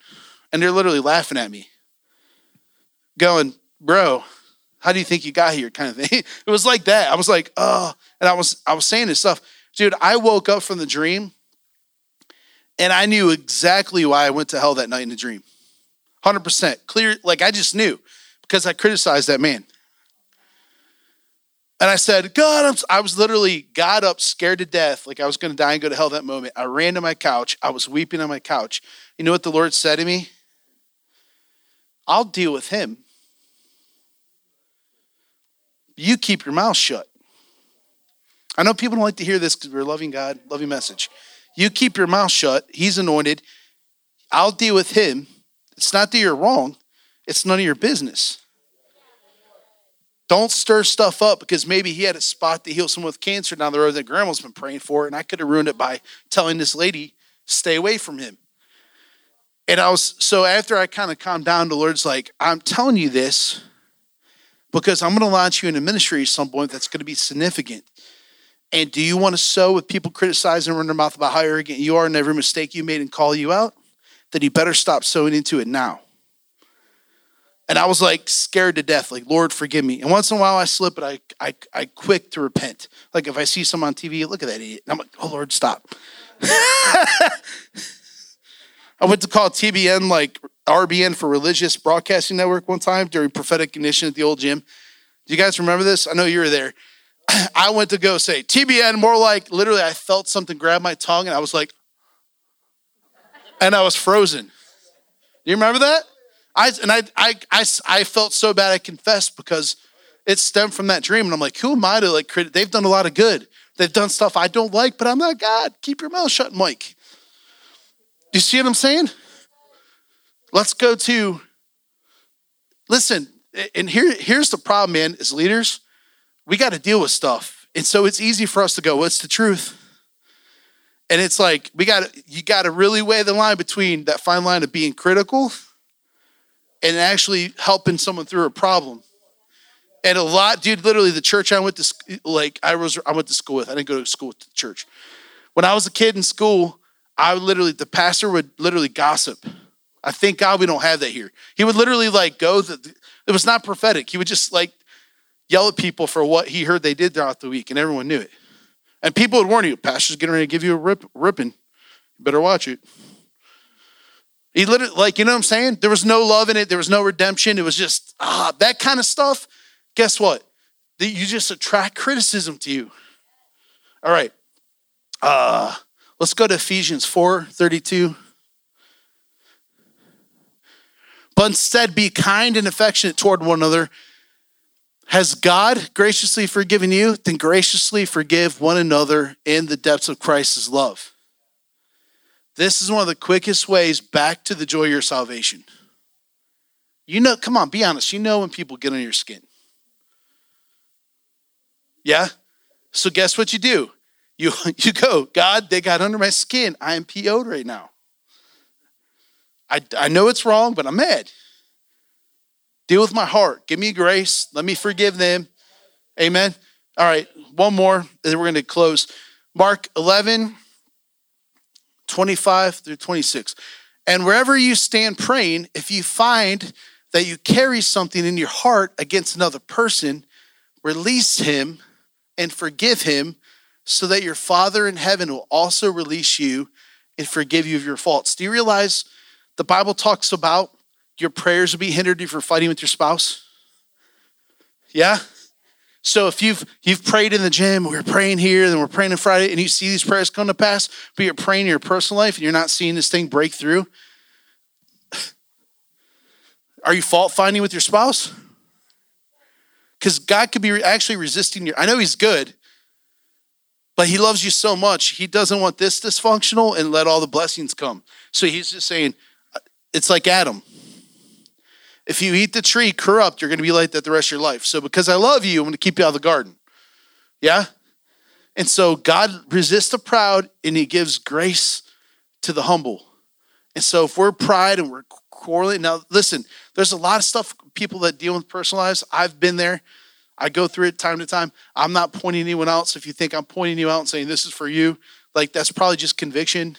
B: And they're literally laughing at me, going, bro, how do you think you got here? Kind of thing. It was like that. I was like, oh, and I was I was saying this stuff. Dude, I woke up from the dream and I knew exactly why I went to hell that night in the dream. 100% clear. Like I just knew because I criticized that man. And I said, God, I'm, I was literally got up, scared to death, like I was going to die and go to hell that moment. I ran to my couch. I was weeping on my couch. You know what the Lord said to me? I'll deal with him. You keep your mouth shut. I know people don't like to hear this because we're loving God, loving message. You keep your mouth shut. He's anointed. I'll deal with him. It's not that you're wrong, it's none of your business. Don't stir stuff up because maybe he had a spot to heal someone with cancer down the road that grandma's been praying for, and I could have ruined it by telling this lady, stay away from him. And I was so after I kind of calmed down, the Lord's like, I'm telling you this because I'm going to launch you in a ministry at some point that's going to be significant. And do you want to sow with people criticizing and run their mouth about how arrogant you are and every mistake you made and call you out? Then you better stop sowing into it now. And I was like scared to death, like, Lord, forgive me. And once in a while I slip, but I, I, I quick to repent. Like if I see someone on TV, look at that idiot. And I'm like, oh, Lord, stop. I went to call TBN like RBN for Religious Broadcasting Network one time during prophetic ignition at the old gym. Do you guys remember this? I know you were there. I went to go say TBN, more like literally, I felt something grab my tongue and I was like, and I was frozen. Do you remember that? I and I, I I I felt so bad. I confessed because it stemmed from that dream, and I'm like, who am I to like? They've done a lot of good. They've done stuff I don't like, but I'm not God. Keep your mouth shut, Mike. Do you see what I'm saying? Let's go to. Listen, and here here's the problem, man. As leaders, we got to deal with stuff, and so it's easy for us to go, "What's the truth?" And it's like we got you got to really weigh the line between that fine line of being critical and actually helping someone through a problem. And a lot, dude, literally the church I went to like I was I went to school with. I didn't go to school with the church. When I was a kid in school, I would literally the pastor would literally gossip. I thank God we don't have that here. He would literally like go the, it was not prophetic. He would just like yell at people for what he heard they did throughout the week, and everyone knew it. And people would warn you, pastor's getting ready to give you a rip, ripping. You better watch it. He literally, like, you know what I'm saying? There was no love in it. There was no redemption. It was just, ah, that kind of stuff. Guess what? You just attract criticism to you. All right. Uh, let's go to Ephesians 4 32. But instead, be kind and affectionate toward one another. Has God graciously forgiven you? Then graciously forgive one another in the depths of Christ's love. This is one of the quickest ways back to the joy of your salvation. You know, come on, be honest. You know when people get on your skin. Yeah? So guess what you do? You you go, God, they got under my skin. I am PO'd right now. I, I know it's wrong, but I'm mad. Deal with my heart. Give me grace. Let me forgive them. Amen. All right, one more, and then we're going to close. Mark 11, 25 through 26. And wherever you stand praying, if you find that you carry something in your heart against another person, release him and forgive him so that your Father in heaven will also release you and forgive you of your faults. Do you realize the Bible talks about your prayers will be hindered if you're fighting with your spouse? Yeah? So if you've you've prayed in the gym, we're praying here, then we're praying on Friday, and you see these prayers come to pass, but you're praying in your personal life and you're not seeing this thing break through. Are you fault finding with your spouse? Because God could be actually resisting you. I know He's good, but He loves you so much. He doesn't want this dysfunctional and let all the blessings come. So He's just saying, uh, it's like Adam. If you eat the tree corrupt, you're going to be like that the rest of your life. So because I love you, I'm going to keep you out of the garden. Yeah? And so God resists the proud and he gives grace to the humble. And so if we're pride and we're quarreling, now listen, there's a lot of stuff, people that deal with personal lives. I've been there. I go through it time to time. I'm not pointing anyone else. If you think I'm pointing you out and saying this is for you, like that's probably just conviction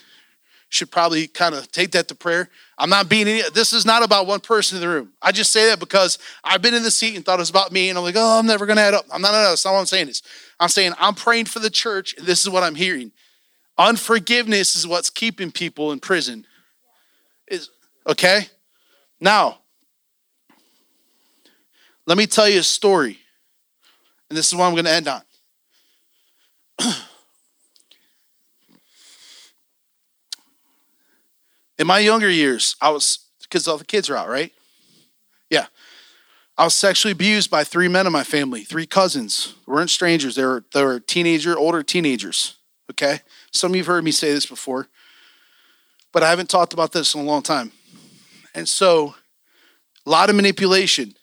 B: should probably kind of take that to prayer. I'm not being any, this is not about one person in the room. I just say that because I've been in the seat and thought it was about me, and I'm like, oh, I'm never going to add up. I'm not, no, no, that's not what I'm saying. Is I'm saying I'm praying for the church, and this is what I'm hearing. Unforgiveness is what's keeping people in prison. Is okay? Now, let me tell you a story. And this is what I'm going to end on. In my younger years, I was, because all the kids are out, right? Yeah. I was sexually abused by three men in my family, three cousins. We weren't strangers. They were, they were teenager, older teenagers. Okay. Some of you have heard me say this before, but I haven't talked about this in a long time. And so, a lot of manipulation.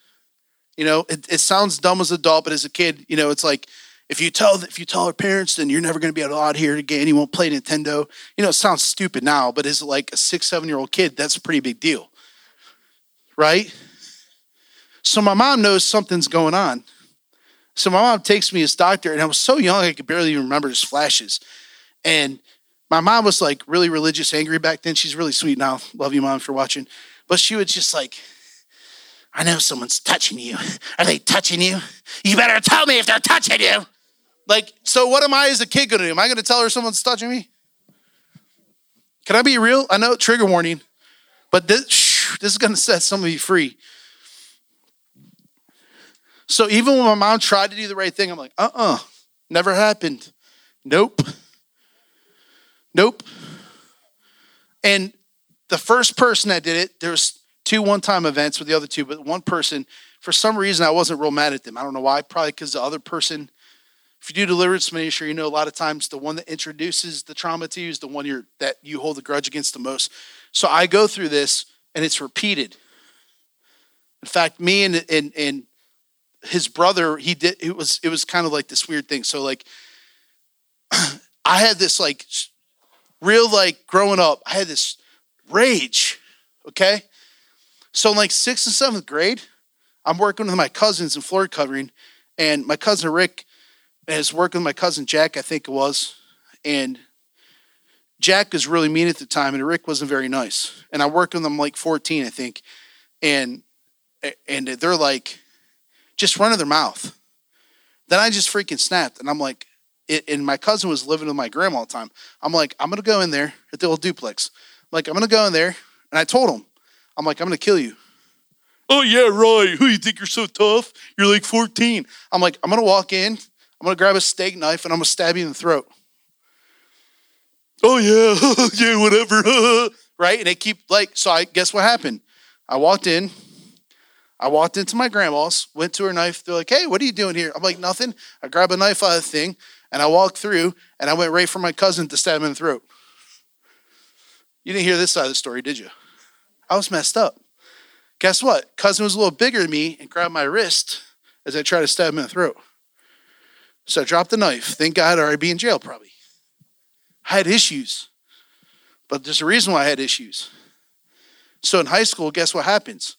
B: You know, it, it sounds dumb as an adult, but as a kid, you know, it's like if you tell if you tell our parents, then you're never going to be allowed here again. You won't play Nintendo. You know, it sounds stupid now, but as like a six, seven year old kid, that's a pretty big deal, right? So my mom knows something's going on. So my mom takes me as doctor, and I was so young I could barely even remember just flashes. And my mom was like really religious, angry back then. She's really sweet now. Love you, mom, for watching. But she would just like, I know someone's touching you. Are they touching you? You better tell me if they're touching you. Like, so what am I as a kid gonna do? Am I gonna tell her someone's touching me? Can I be real? I know trigger warning, but this, this is gonna set some of you free. So even when my mom tried to do the right thing, I'm like, uh uh-uh, uh, never happened. Nope. Nope. And the first person that did it, there was two one-time events with the other two, but one person, for some reason, I wasn't real mad at them. I don't know why. Probably because the other person if you do deliverance ministry, you know a lot of times the one that introduces the trauma to you is the one you're that you hold the grudge against the most. So I go through this and it's repeated. In fact, me and and and his brother, he did it was it was kind of like this weird thing. So like I had this like real like growing up, I had this rage. Okay. So in like sixth and seventh grade, I'm working with my cousins in floor covering, and my cousin Rick I was working with my cousin Jack, I think it was, and Jack was really mean at the time, and Rick wasn't very nice. And I worked with them like 14, I think, and and they're like just running their mouth. Then I just freaking snapped, and I'm like, it, and my cousin was living with my grandma all the time. I'm like, I'm gonna go in there at the old duplex. I'm like, I'm gonna go in there, and I told him, I'm like, I'm gonna kill you. Oh yeah, right. Who you think you're so tough? You're like 14. I'm like, I'm gonna walk in. I'm going to grab a steak knife and I'm going to stab you in the throat. Oh, yeah, yeah, whatever. right? And they keep like, so I guess what happened? I walked in. I walked into my grandma's, went to her knife. They're like, hey, what are you doing here? I'm like, nothing. I grab a knife out of the thing and I walked through and I went right for my cousin to stab him in the throat. You didn't hear this side of the story, did you? I was messed up. Guess what? Cousin was a little bigger than me and grabbed my wrist as I tried to stab him in the throat. So I dropped the knife. Thank God, or I'd be in jail probably. I had issues, but there's a reason why I had issues. So in high school, guess what happens?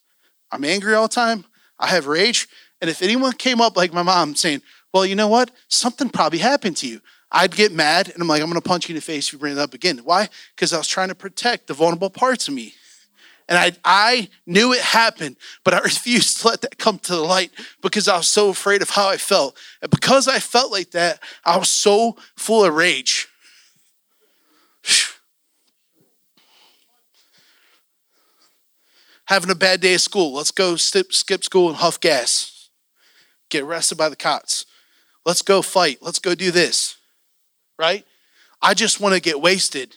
B: I'm angry all the time. I have rage. And if anyone came up like my mom saying, well, you know what? Something probably happened to you. I'd get mad and I'm like, I'm going to punch you in the face if you bring it up again. Why? Because I was trying to protect the vulnerable parts of me. And I, I knew it happened, but I refused to let that come to the light because I was so afraid of how I felt. And because I felt like that, I was so full of rage. Having a bad day at school. Let's go skip, skip school and huff gas. Get arrested by the cops. Let's go fight. Let's go do this. Right? I just want to get wasted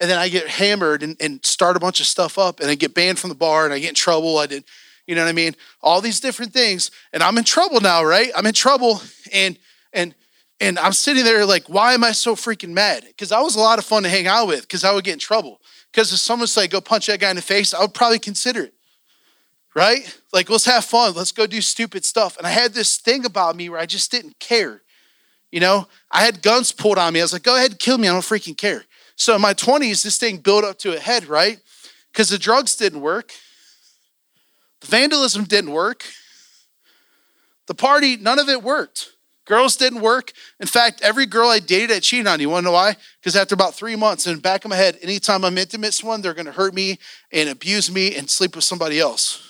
B: and then I get hammered and, and start a bunch of stuff up and I get banned from the bar and I get in trouble. I did, you know what I mean? All these different things. And I'm in trouble now, right? I'm in trouble and and and I'm sitting there like, why am I so freaking mad? Because I was a lot of fun to hang out with because I would get in trouble. Because if someone say, go punch that guy in the face, I would probably consider it. Right? Like, let's have fun. Let's go do stupid stuff. And I had this thing about me where I just didn't care. You know, I had guns pulled on me. I was like, go ahead and kill me. I don't freaking care. So in my 20s, this thing built up to a head, right? Because the drugs didn't work, the vandalism didn't work, the party, none of it worked. Girls didn't work. In fact, every girl I dated, I cheated on. You want to know why? Because after about three months, in the back of my head, anytime I'm intimate with someone, they're going to hurt me and abuse me and sleep with somebody else.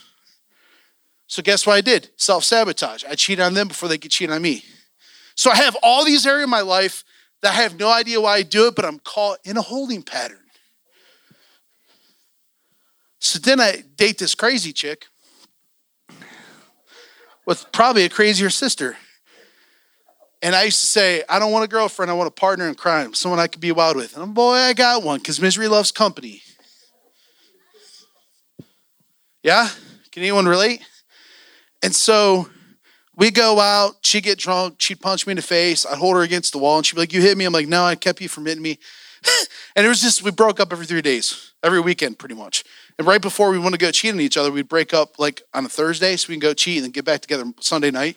B: So guess what I did? Self sabotage. I cheated on them before they could cheat on me. So I have all these areas of my life that I have no idea why I do it, but I'm caught in a holding pattern. So then I date this crazy chick with probably a crazier sister. And I used to say, I don't want a girlfriend, I want a partner in crime, someone I could be wild with. And boy, I got one because misery loves company. Yeah? Can anyone relate? And so we go out, she'd get drunk, she'd punch me in the face, I'd hold her against the wall, and she'd be like, You hit me. I'm like, No, I kept you from hitting me. and it was just, we broke up every three days, every weekend pretty much. And right before we want to go cheat on each other, we'd break up like on a Thursday so we can go cheat and then get back together Sunday night.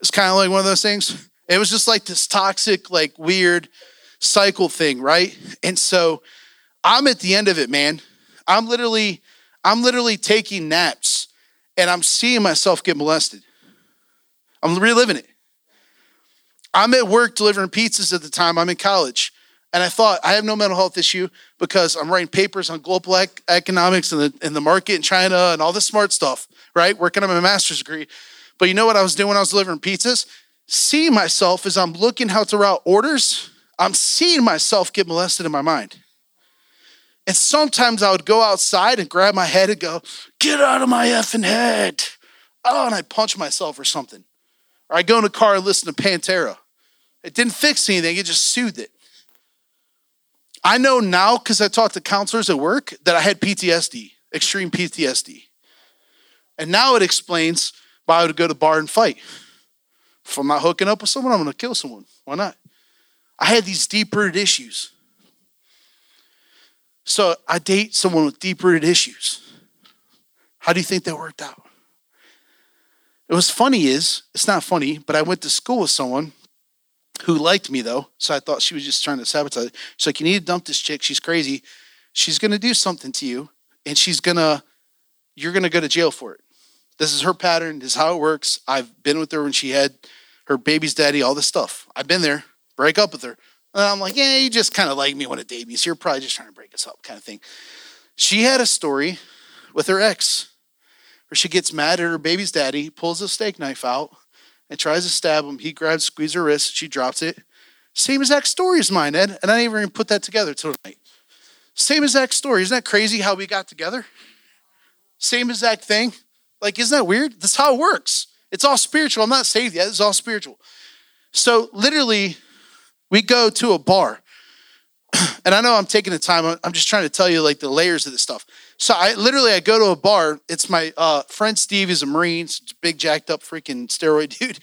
B: It's kind of like one of those things. It was just like this toxic, like weird cycle thing, right? And so I'm at the end of it, man. I'm literally, I'm literally taking naps and I'm seeing myself get molested. I'm reliving it. I'm at work delivering pizzas at the time. I'm in college. And I thought, I have no mental health issue because I'm writing papers on global ec- economics and the, and the market in China and all this smart stuff, right? Working on my master's degree. But you know what I was doing when I was delivering pizzas? Seeing myself as I'm looking how to route orders, I'm seeing myself get molested in my mind. And sometimes I would go outside and grab my head and go, get out of my effing head. Oh, and I punch myself or something. Or I go in a car and listen to Pantera. It didn't fix anything, it just soothed it. I know now because I talked to counselors at work that I had PTSD, extreme PTSD. And now it explains why I would go to bar and fight. If I'm not hooking up with someone, I'm going to kill someone. Why not? I had these deep rooted issues. So I date someone with deep rooted issues. How do you think that worked out? It was funny is, it's not funny, but I went to school with someone who liked me though. So I thought she was just trying to sabotage. She's like, you need to dump this chick. She's crazy. She's gonna do something to you, and she's gonna, you're gonna go to jail for it. This is her pattern. This is how it works. I've been with her when she had her baby's daddy, all this stuff. I've been there. Break up with her. And I'm like, yeah, you just kind of like me when a date me. So you're probably just trying to break us up, kind of thing. She had a story with her ex where she gets mad at her baby's daddy, pulls a steak knife out, and tries to stab him. He grabs, squeezes her wrist, she drops it. Same exact story as mine, Ed. And I didn't even put that together till tonight. Same exact story. Isn't that crazy how we got together? Same exact thing. Like, isn't that weird? That's how it works. It's all spiritual. I'm not saved yet. It's all spiritual. So literally, we go to a bar. And I know I'm taking the time. I'm just trying to tell you like the layers of this stuff. So I literally I go to a bar. It's my uh, friend Steve. He's a Marine, big jacked up freaking steroid dude,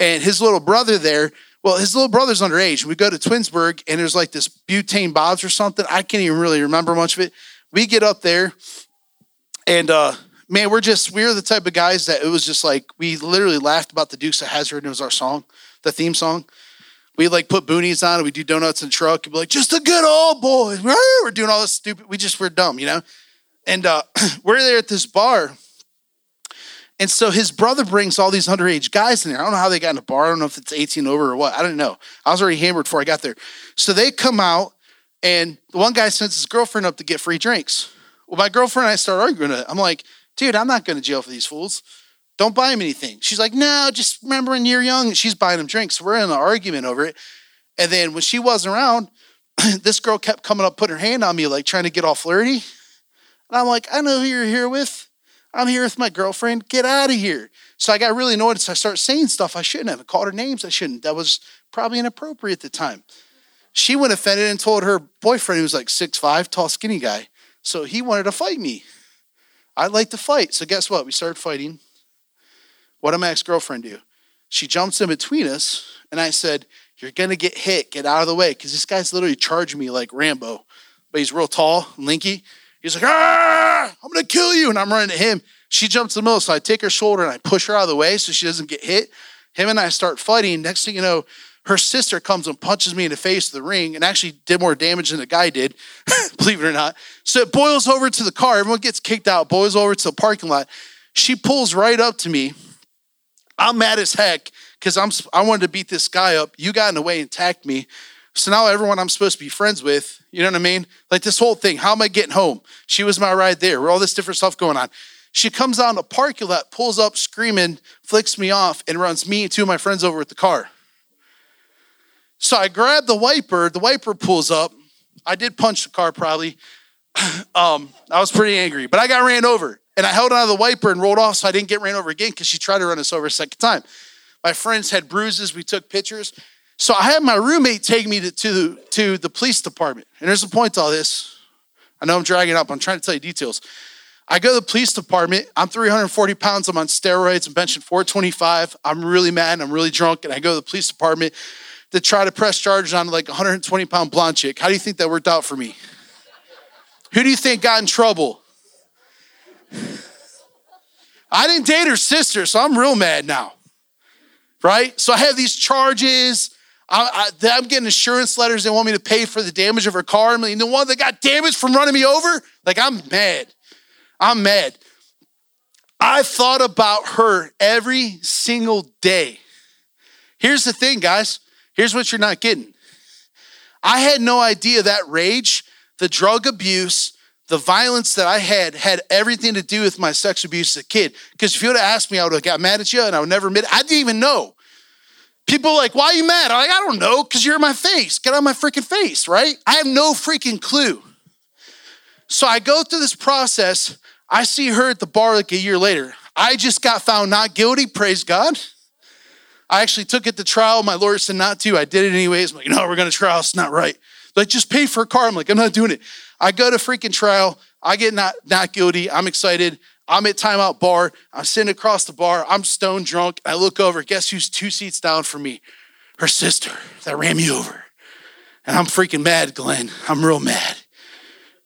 B: and his little brother there. Well, his little brother's underage. We go to Twinsburg, and there's like this butane Bob's or something. I can't even really remember much of it. We get up there, and uh, man, we're just we're the type of guys that it was just like we literally laughed about the Dukes of Hazzard, And it was our song, the theme song we like put boonies on and we do donuts in the truck and be like, just a good old boy. We're doing all this stupid. We just, we're dumb, you know? And uh, we're there at this bar. And so his brother brings all these underage guys in there. I don't know how they got in the bar. I don't know if it's 18 over or what. I don't know. I was already hammered before I got there. So they come out and the one guy sends his girlfriend up to get free drinks. Well, my girlfriend and I start arguing. I'm like, dude, I'm not going to jail for these fools. Don't buy him anything. She's like, no, just remember when you're young. she's buying him drinks. we're in an argument over it. And then when she wasn't around, this girl kept coming up, putting her hand on me, like trying to get all flirty. I'm like, I know who you're here with. I'm here with my girlfriend. Get out of here. So I got really annoyed. So I started saying stuff I shouldn't have. I called her names I shouldn't. That was probably inappropriate at the time. She went offended and told her boyfriend, who was like six five, tall, skinny guy. So he wanted to fight me. I like to fight. So guess what? We started fighting. What did my ex girlfriend do? She jumps in between us, and I said, You're going to get hit. Get out of the way. Because this guy's literally charging me like Rambo, but he's real tall, linky. He's like, Ah, I'm going to kill you. And I'm running to him. She jumps in the middle, so I take her shoulder and I push her out of the way so she doesn't get hit. Him and I start fighting. Next thing you know, her sister comes and punches me in the face of the ring and actually did more damage than the guy did, believe it or not. So it boils over to the car. Everyone gets kicked out, boils over to the parking lot. She pulls right up to me I'm mad as heck because I'm I wanted to beat this guy up. You got in the way and attacked me. So now everyone I'm supposed to be friends with, you know what I mean? Like this whole thing. How am I getting home? She was my ride there. All this different stuff going on. She comes out in the parking lot, pulls up screaming, flicks me off, and runs me and two of my friends over with the car. So I grab the wiper. The wiper pulls up. I did punch the car probably. um, I was pretty angry, but I got ran over. And I held onto the wiper and rolled off so I didn't get ran over again because she tried to run us over a second time. My friends had bruises. We took pictures. So I had my roommate take me to, to, to the police department. And there's a point to all this. I know I'm dragging up. I'm trying to tell you details. I go to the police department. I'm 340 pounds. I'm on steroids. I'm benching 425. I'm really mad. I'm really drunk. And I go to the police department to try to press charges on like 120 pound blonde chick. How do you think that worked out for me? Who do you think got in trouble? I didn't date her sister, so I'm real mad now. Right? So I have these charges. I, am getting insurance letters. They want me to pay for the damage of her car. Mean, the one that got damaged from running me over. Like, I'm mad. I'm mad. I thought about her every single day. Here's the thing, guys. Here's what you're not getting. I had no idea that rage, the drug abuse, the violence that I had had everything to do with my sex abuse as a kid. Because if you would have asked me, I would have got mad at you and I would never admit it. I didn't even know. People like, why are you mad? I'm like, I don't know, because you're in my face. Get out of my freaking face, right? I have no freaking clue. So I go through this process. I see her at the bar like a year later. I just got found not guilty, praise God. I actually took it to trial. My lawyer said not to. I did it anyways. I'm like, no, we're going to trial. It's not right. Like, just pay for a car. I'm like, I'm not doing it. I go to freaking trial. I get not, not guilty. I'm excited. I'm at timeout bar. I'm sitting across the bar. I'm stone drunk. I look over. Guess who's two seats down from me? Her sister that ran me over. And I'm freaking mad, Glenn. I'm real mad.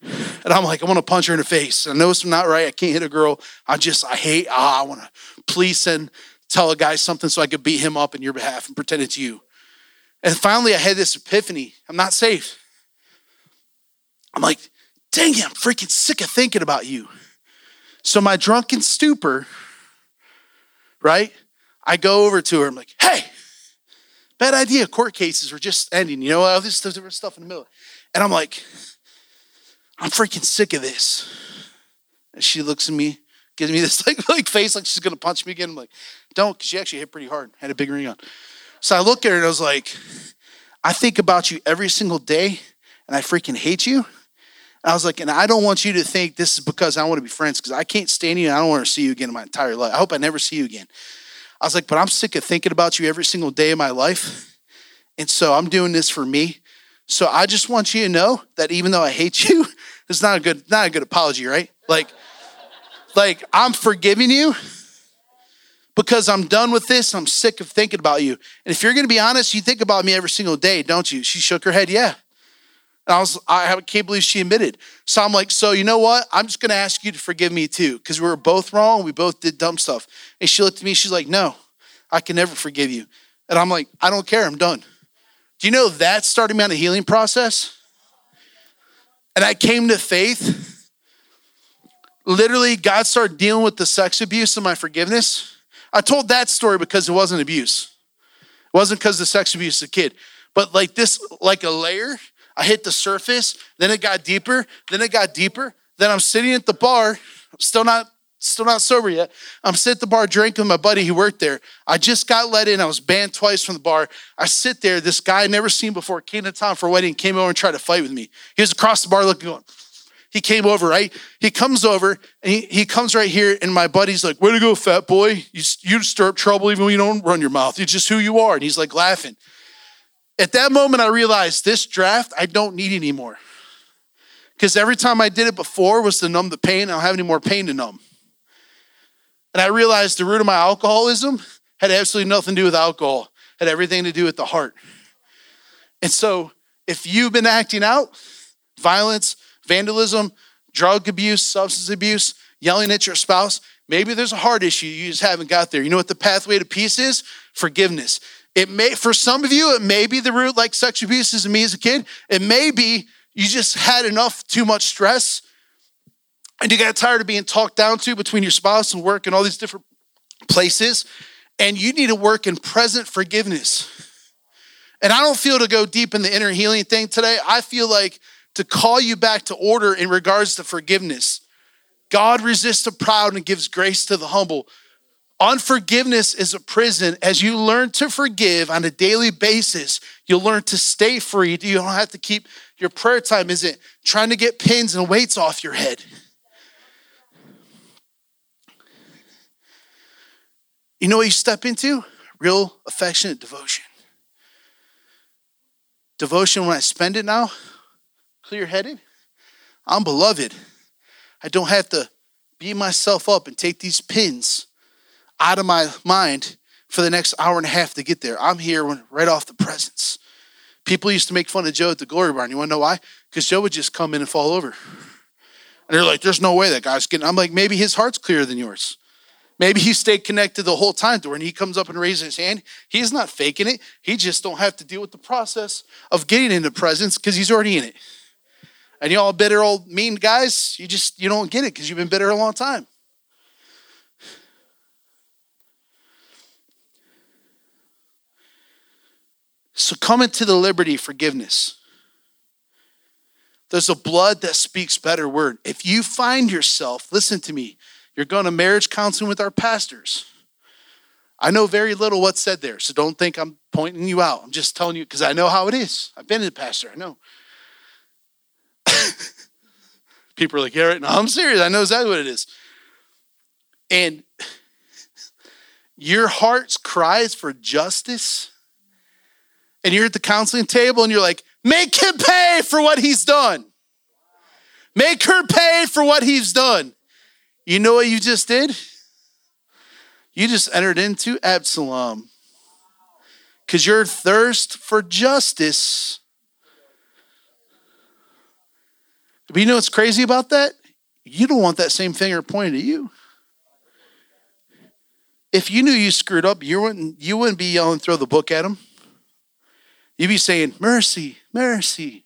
B: And I'm like, I want to punch her in the face. I know it's not right. I can't hit a girl. I just, I hate, ah, I want to please send, tell a guy something so I could beat him up in your behalf and pretend it's you. And finally, I had this epiphany. I'm not safe. I'm like, dang it, I'm freaking sick of thinking about you. So my drunken stupor, right? I go over to her. I'm like, hey, bad idea. Court cases were just ending. You know, all this stuff in the middle. And I'm like, I'm freaking sick of this. And she looks at me, gives me this like, like face like she's gonna punch me again. I'm like, don't, because she actually hit pretty hard, had a big ring on. So I look at her and I was like, I think about you every single day and I freaking hate you. I was like, and I don't want you to think this is because I want to be friends because I can't stand you I don't want to see you again in my entire life. I hope I never see you again. I was like, but I'm sick of thinking about you every single day of my life. And so I'm doing this for me. So I just want you to know that even though I hate you, it's not a good, not a good apology, right? Like, like I'm forgiving you because I'm done with this. I'm sick of thinking about you. And if you're going to be honest, you think about me every single day, don't you? She shook her head, yeah. And I was, I can't believe she admitted. So I'm like, so you know what? I'm just gonna ask you to forgive me too, because we were both wrong. We both did dumb stuff. And she looked at me, she's like, no, I can never forgive you. And I'm like, I don't care, I'm done. Do you know that started me on a healing process? And I came to faith. Literally, God started dealing with the sex abuse and my forgiveness. I told that story because it wasn't abuse. It wasn't because the sex abuse as a kid. But like this, like a layer I hit the surface, then it got deeper, then it got deeper. Then I'm sitting at the bar, still not still not sober yet. I'm sitting at the bar drinking with my buddy who worked there. I just got let in. I was banned twice from the bar. I sit there. This guy I never seen before came to town for a wedding, came over and tried to fight with me. He was across the bar looking going. He came over, right? He comes over and he, he comes right here, and my buddy's like, Way to go, fat boy. You, you stir up trouble even when you don't run your mouth. It's just who you are. And he's like laughing. At that moment, I realized this draft I don't need anymore. Because every time I did it before was to numb the pain. I don't have any more pain to numb. And I realized the root of my alcoholism had absolutely nothing to do with alcohol, had everything to do with the heart. And so if you've been acting out, violence, vandalism, drug abuse, substance abuse, yelling at your spouse, maybe there's a heart issue you just haven't got there. You know what the pathway to peace is? Forgiveness. It may, for some of you, it may be the root like sexual abuse is me as a kid. It may be you just had enough, too much stress, and you got tired of being talked down to between your spouse and work and all these different places, and you need to work in present forgiveness. And I don't feel to go deep in the inner healing thing today. I feel like to call you back to order in regards to forgiveness. God resists the proud and gives grace to the humble. Unforgiveness is a prison. As you learn to forgive on a daily basis, you'll learn to stay free. You don't have to keep your prayer time isn't trying to get pins and weights off your head. You know what you step into? real affectionate devotion. Devotion, when I spend it now, clear headed, I'm beloved. I don't have to beat myself up and take these pins out of my mind for the next hour and a half to get there. I'm here when, right off the presence. People used to make fun of Joe at the Glory Barn. You want to know why? Because Joe would just come in and fall over. And they're like, there's no way that guy's getting. I'm like, maybe his heart's clearer than yours. Maybe he stayed connected the whole time to when he comes up and raises his hand, he's not faking it. He just don't have to deal with the process of getting into presence because he's already in it. And y'all bitter old mean guys, you just you don't get it because you've been bitter a long time. So come into the liberty forgiveness. There's a blood that speaks better word. If you find yourself, listen to me, you're going to marriage counseling with our pastors. I know very little what's said there, so don't think I'm pointing you out. I'm just telling you because I know how it is. I've been a pastor, I know. People are like, yeah, right. No, I'm serious. I know exactly what it is. And your heart's cries for justice, and you're at the counseling table and you're like, make him pay for what he's done. Make her pay for what he's done. You know what you just did? You just entered into Absalom. Because your thirst for justice But you know what's crazy about that? You don't want that same finger pointed at you. If you knew you screwed up, you wouldn't, you wouldn't be yelling, throw the book at him. You'd be saying, mercy, mercy.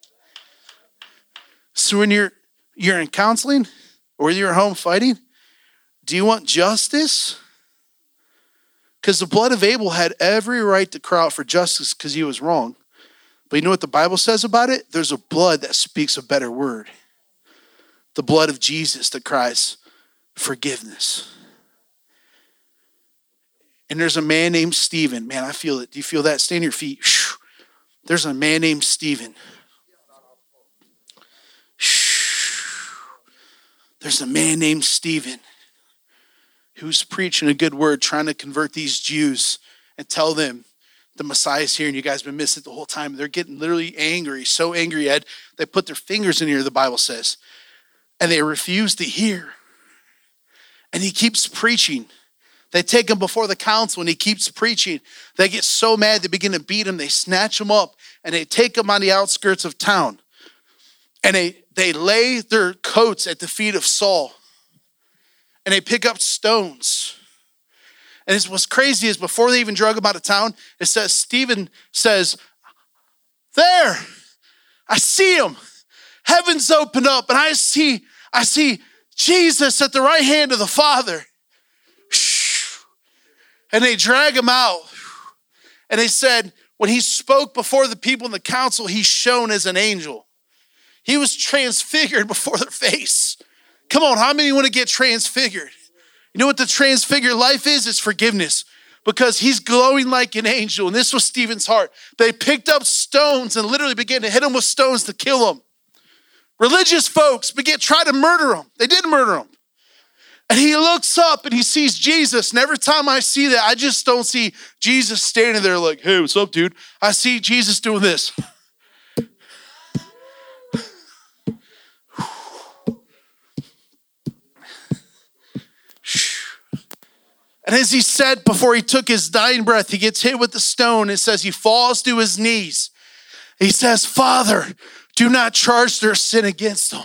B: So when you're you're in counseling or you're home fighting, do you want justice? Because the blood of Abel had every right to cry out for justice because he was wrong. But you know what the Bible says about it? There's a blood that speaks a better word the blood of Jesus that cries forgiveness. And there's a man named Stephen. Man, I feel it. Do you feel that? Stand your feet. There's a man named Stephen. There's a man named Stephen who's preaching a good word, trying to convert these Jews and tell them the Messiah's here and you guys been missing it the whole time. They're getting literally angry, so angry, Ed, they put their fingers in here, the Bible says and they refuse to hear. And he keeps preaching. They take him before the council and he keeps preaching. They get so mad, they begin to beat him. They snatch him up and they take him on the outskirts of town. And they, they lay their coats at the feet of Saul and they pick up stones. And it's, what's crazy is before they even drug him out of town, it says, Stephen says, There, I see him. Heavens open up and I see I see Jesus at the right hand of the Father. And they drag him out. And they said, when he spoke before the people in the council, he shone as an angel. He was transfigured before their face. Come on, how many want to get transfigured? You know what the transfigured life is? It's forgiveness because he's glowing like an angel. And this was Stephen's heart. They picked up stones and literally began to hit him with stones to kill him. Religious folks began try to murder him. They did murder him. And he looks up and he sees Jesus. And every time I see that, I just don't see Jesus standing there like, hey, what's up, dude? I see Jesus doing this. And as he said before he took his dying breath, he gets hit with the stone. It says he falls to his knees. He says, Father, do not charge their sin against them.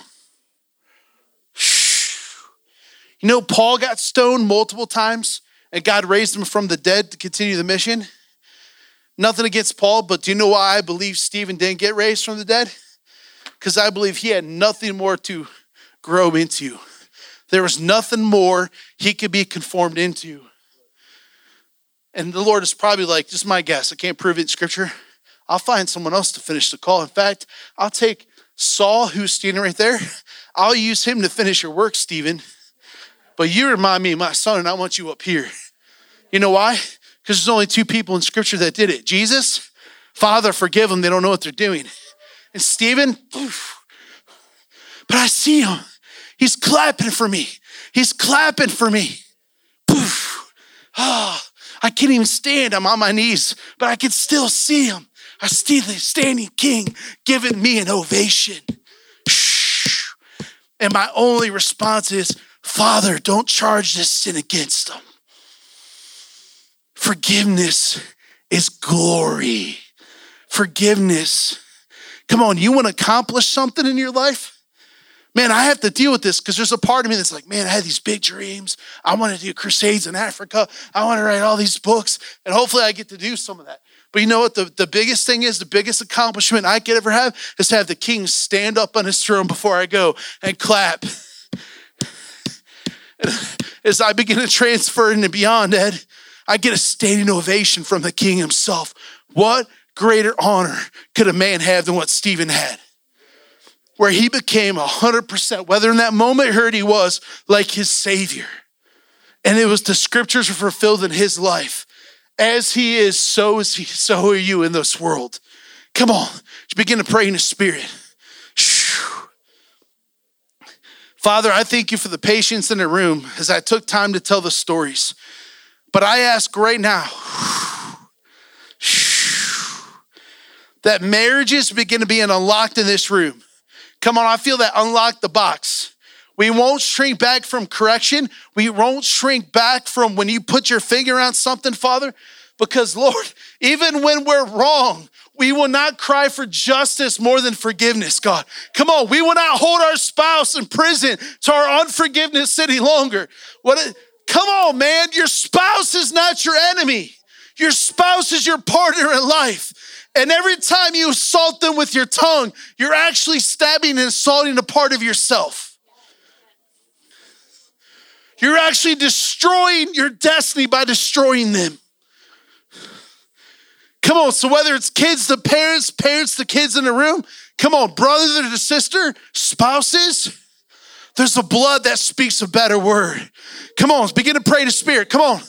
B: You know, Paul got stoned multiple times and God raised him from the dead to continue the mission. Nothing against Paul, but do you know why I believe Stephen didn't get raised from the dead? Because I believe he had nothing more to grow into. There was nothing more he could be conformed into. And the Lord is probably like, just my guess, I can't prove it in scripture. I'll find someone else to finish the call. In fact, I'll take Saul, who's standing right there. I'll use him to finish your work, Stephen. But you remind me my son, and I want you up here. You know why? Because there's only two people in scripture that did it Jesus, Father, forgive them. They don't know what they're doing. And Stephen, but I see him. He's clapping for me. He's clapping for me. Ah, I can't even stand. I'm on my knees, but I can still see him. I see the standing king giving me an ovation. And my only response is, Father, don't charge this sin against them. Forgiveness is glory. Forgiveness. Come on, you want to accomplish something in your life? Man, I have to deal with this because there's a part of me that's like, man, I had these big dreams. I want to do crusades in Africa. I want to write all these books, and hopefully I get to do some of that. But you know what? The, the biggest thing is, the biggest accomplishment I could ever have is to have the king stand up on his throne before I go and clap. As I begin to transfer into beyond, Ed, I get a standing ovation from the king himself. What greater honor could a man have than what Stephen had? Where he became 100%, whether in that moment heard he was like his savior. And it was the scriptures were fulfilled in his life as he is, so is he, so are you in this world. Come on, begin to pray in the spirit. Father, I thank you for the patience in the room as I took time to tell the stories. But I ask right now that marriages begin to be unlocked in this room. Come on, I feel that unlock the box. We won't shrink back from correction. We won't shrink back from when you put your finger on something, Father, because Lord, even when we're wrong, we will not cry for justice more than forgiveness, God. Come on, we will not hold our spouse in prison to our unforgiveness any longer. What? Come on, man. Your spouse is not your enemy. Your spouse is your partner in life. And every time you assault them with your tongue, you're actually stabbing and assaulting a part of yourself. You're actually destroying your destiny by destroying them. Come on, so whether it's kids to parents, parents to kids in the room, come on, brother to sister, spouses, there's a blood that speaks a better word. Come on, begin to pray to spirit. Come on.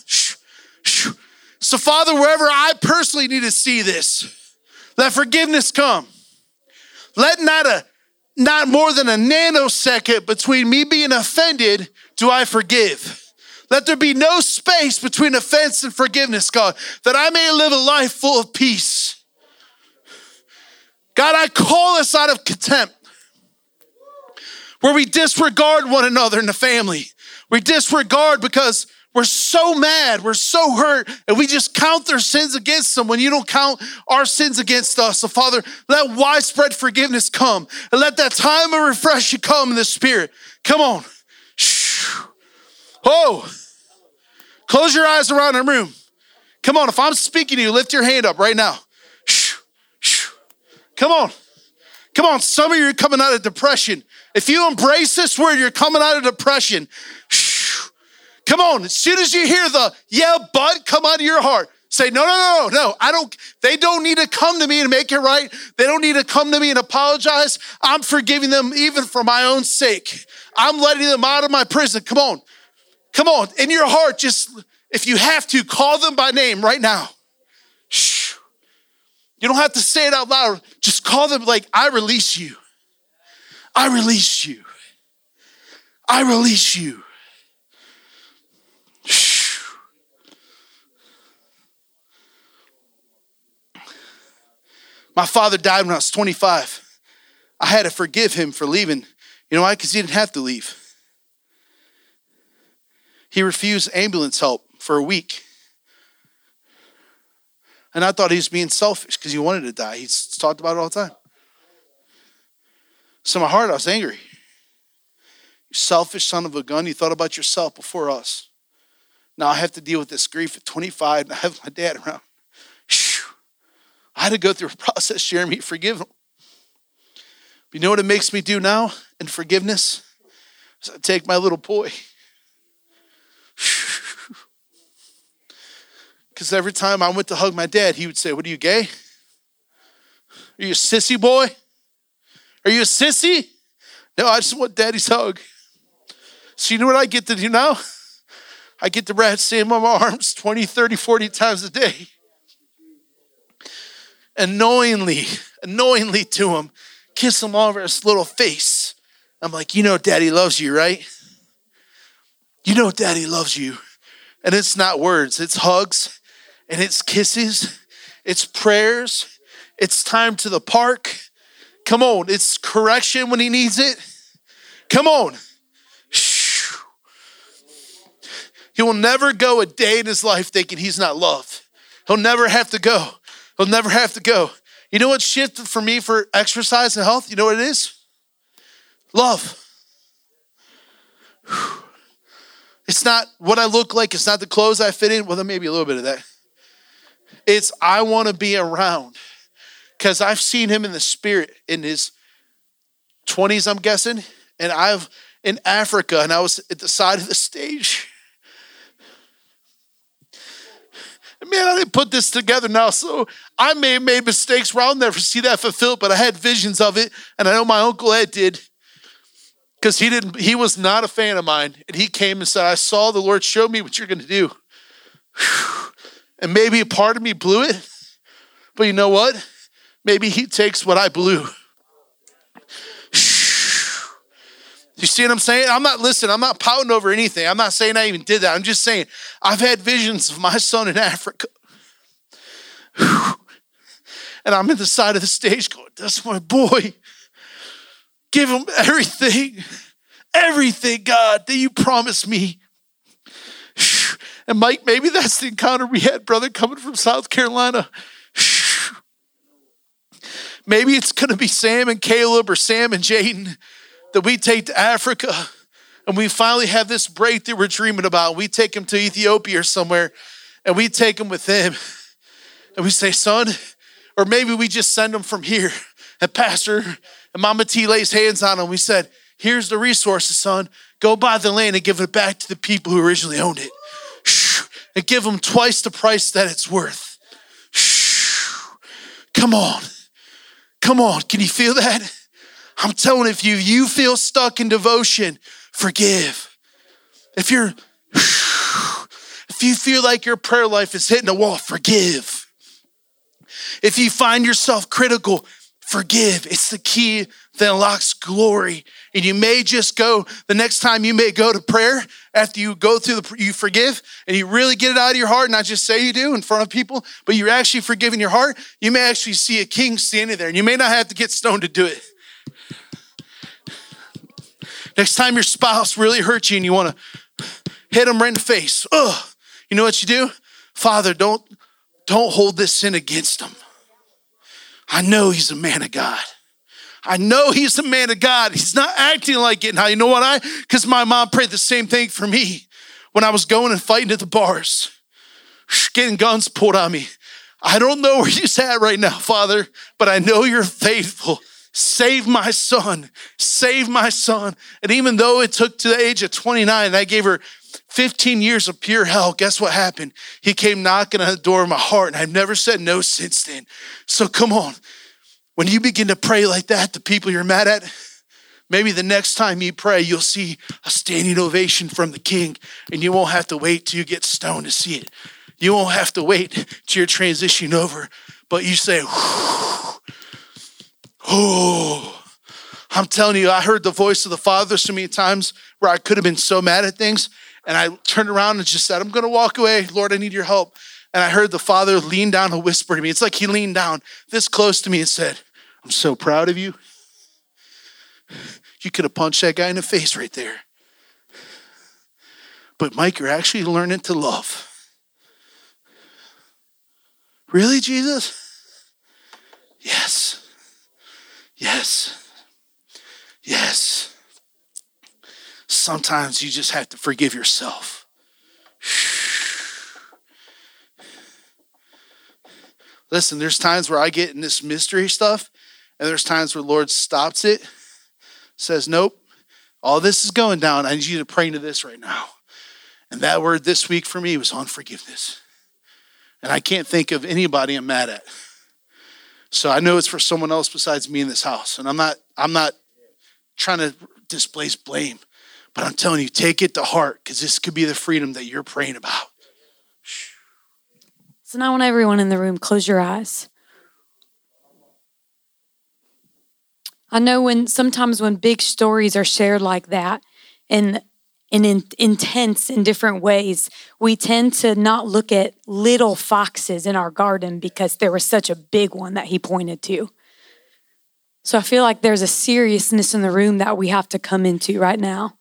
B: So, Father, wherever I personally need to see this, let forgiveness come. Let not a not more than a nanosecond between me being offended do I forgive. Let there be no space between offense and forgiveness, God, that I may live a life full of peace. God, I call us out of contempt where we disregard one another in the family. We disregard because we're so mad, we're so hurt, and we just count their sins against them when you don't count our sins against us. So, Father, let widespread forgiveness come and let that time of refreshing come in the Spirit. Come on. Oh, close your eyes around the room. Come on, if I'm speaking to you, lift your hand up right now. Come on. Come on, some of you are coming out of depression. If you embrace this word, you're coming out of depression. Come on, as soon as you hear the yeah, but come out of your heart. Say, no, no, no, no, I don't, they don't need to come to me and make it right. They don't need to come to me and apologize. I'm forgiving them even for my own sake. I'm letting them out of my prison. Come on. Come on. In your heart, just if you have to, call them by name right now. Shh. You don't have to say it out loud. Just call them like, I release you. I release you. I release you. My father died when I was 25. I had to forgive him for leaving. You know why? Because he didn't have to leave. He refused ambulance help for a week. And I thought he was being selfish because he wanted to die. He's talked about it all the time. So my heart, I was angry. You selfish son of a gun. You thought about yourself before us. Now I have to deal with this grief at 25 and I have my dad around. I had to go through a process, Jeremy, forgive him. But you know what it makes me do now in forgiveness? I take my little boy. Because every time I went to hug my dad, he would say, What are you, gay? Are you a sissy boy? Are you a sissy? No, I just want daddy's hug. So, you know what I get to do now? I get to wrap Sam on my arms 20, 30, 40 times a day. Annoyingly, annoyingly to him, kiss him all over his little face. I'm like, you know, daddy loves you, right? You know, daddy loves you. And it's not words, it's hugs and it's kisses, it's prayers, it's time to the park. Come on, it's correction when he needs it. Come on. He will never go a day in his life thinking he's not loved. He'll never have to go. He'll never have to go. You know what shifted for me for exercise and health? You know what it is? Love. It's not what I look like, it's not the clothes I fit in. Well, there may be a little bit of that. It's I want to be around because I've seen him in the spirit in his 20s, I'm guessing. And I've in Africa, and I was at the side of the stage. Man, I didn't put this together now, so I may have made mistakes where I'll never see that fulfilled, but I had visions of it, and I know my uncle Ed did because he didn't he was not a fan of mine and he came and said i saw the lord show me what you're going to do and maybe a part of me blew it but you know what? Maybe he takes what i blew. You see what i'm saying? I'm not listening i'm not pouting over anything. I'm not saying i even did that. I'm just saying i've had visions of my son in africa. And i'm at the side of the stage going that's my boy. Give him everything, everything, God, that you promised me. And Mike, maybe that's the encounter we had, brother, coming from South Carolina. Maybe it's going to be Sam and Caleb or Sam and Jaden that we take to Africa and we finally have this breakthrough we're dreaming about. We take them to Ethiopia or somewhere and we take them with them and we say, son, or maybe we just send them from here. And Pastor, and Mama T lays hands on them. We said, Here's the resources, son. Go buy the land and give it back to the people who originally owned it. And give them twice the price that it's worth. Come on. Come on. Can you feel that? I'm telling if you you feel stuck in devotion, forgive. If you're if you feel like your prayer life is hitting a wall, forgive. If you find yourself critical, forgive. It's the key that unlocks glory. And you may just go, the next time you may go to prayer after you go through the, you forgive and you really get it out of your heart, and not just say you do in front of people, but you're actually forgiving your heart. You may actually see a king standing there and you may not have to get stoned to do it. Next time your spouse really hurts you and you want to hit them right in the face, ugh, you know what you do? Father, don't, don't hold this sin against him. I know he's a man of God. I know he's a man of God. He's not acting like it now. You know what I? Because my mom prayed the same thing for me when I was going and fighting at the bars, getting guns pulled on me. I don't know where he's at right now, Father, but I know you're faithful. Save my son. Save my son. And even though it took to the age of 29, I gave her 15 years of pure hell, guess what happened? He came knocking on the door of my heart, and I've never said no since then. So come on. When you begin to pray like that the people you're mad at, maybe the next time you pray, you'll see a standing ovation from the king, and you won't have to wait till you get stoned to see it. You won't have to wait till you're transitioning over, but you say, Oh, I'm telling you, I heard the voice of the Father so many times where I could have been so mad at things. And I turned around and just said, I'm going to walk away. Lord, I need your help. And I heard the Father lean down and whisper to me. It's like he leaned down this close to me and said, I'm so proud of you. You could have punched that guy in the face right there. But Mike, you're actually learning to love. Really, Jesus? Yes. Yes. Yes sometimes you just have to forgive yourself. Listen, there's times where I get in this mystery stuff, and there's times where Lord stops it, says, Nope, all this is going down. I need you to pray into this right now. And that word this week for me was on forgiveness. And I can't think of anybody I'm mad at. So I know it's for someone else besides me in this house. And I'm not, I'm not trying to displace blame. But I'm telling you, take it to heart because this could be the freedom that you're praying about.
C: So now I want everyone in the room close your eyes. I know when sometimes when big stories are shared like that, and in, intense in different ways, we tend to not look at little foxes in our garden because there was such a big one that he pointed to. So I feel like there's a seriousness in the room that we have to come into right now.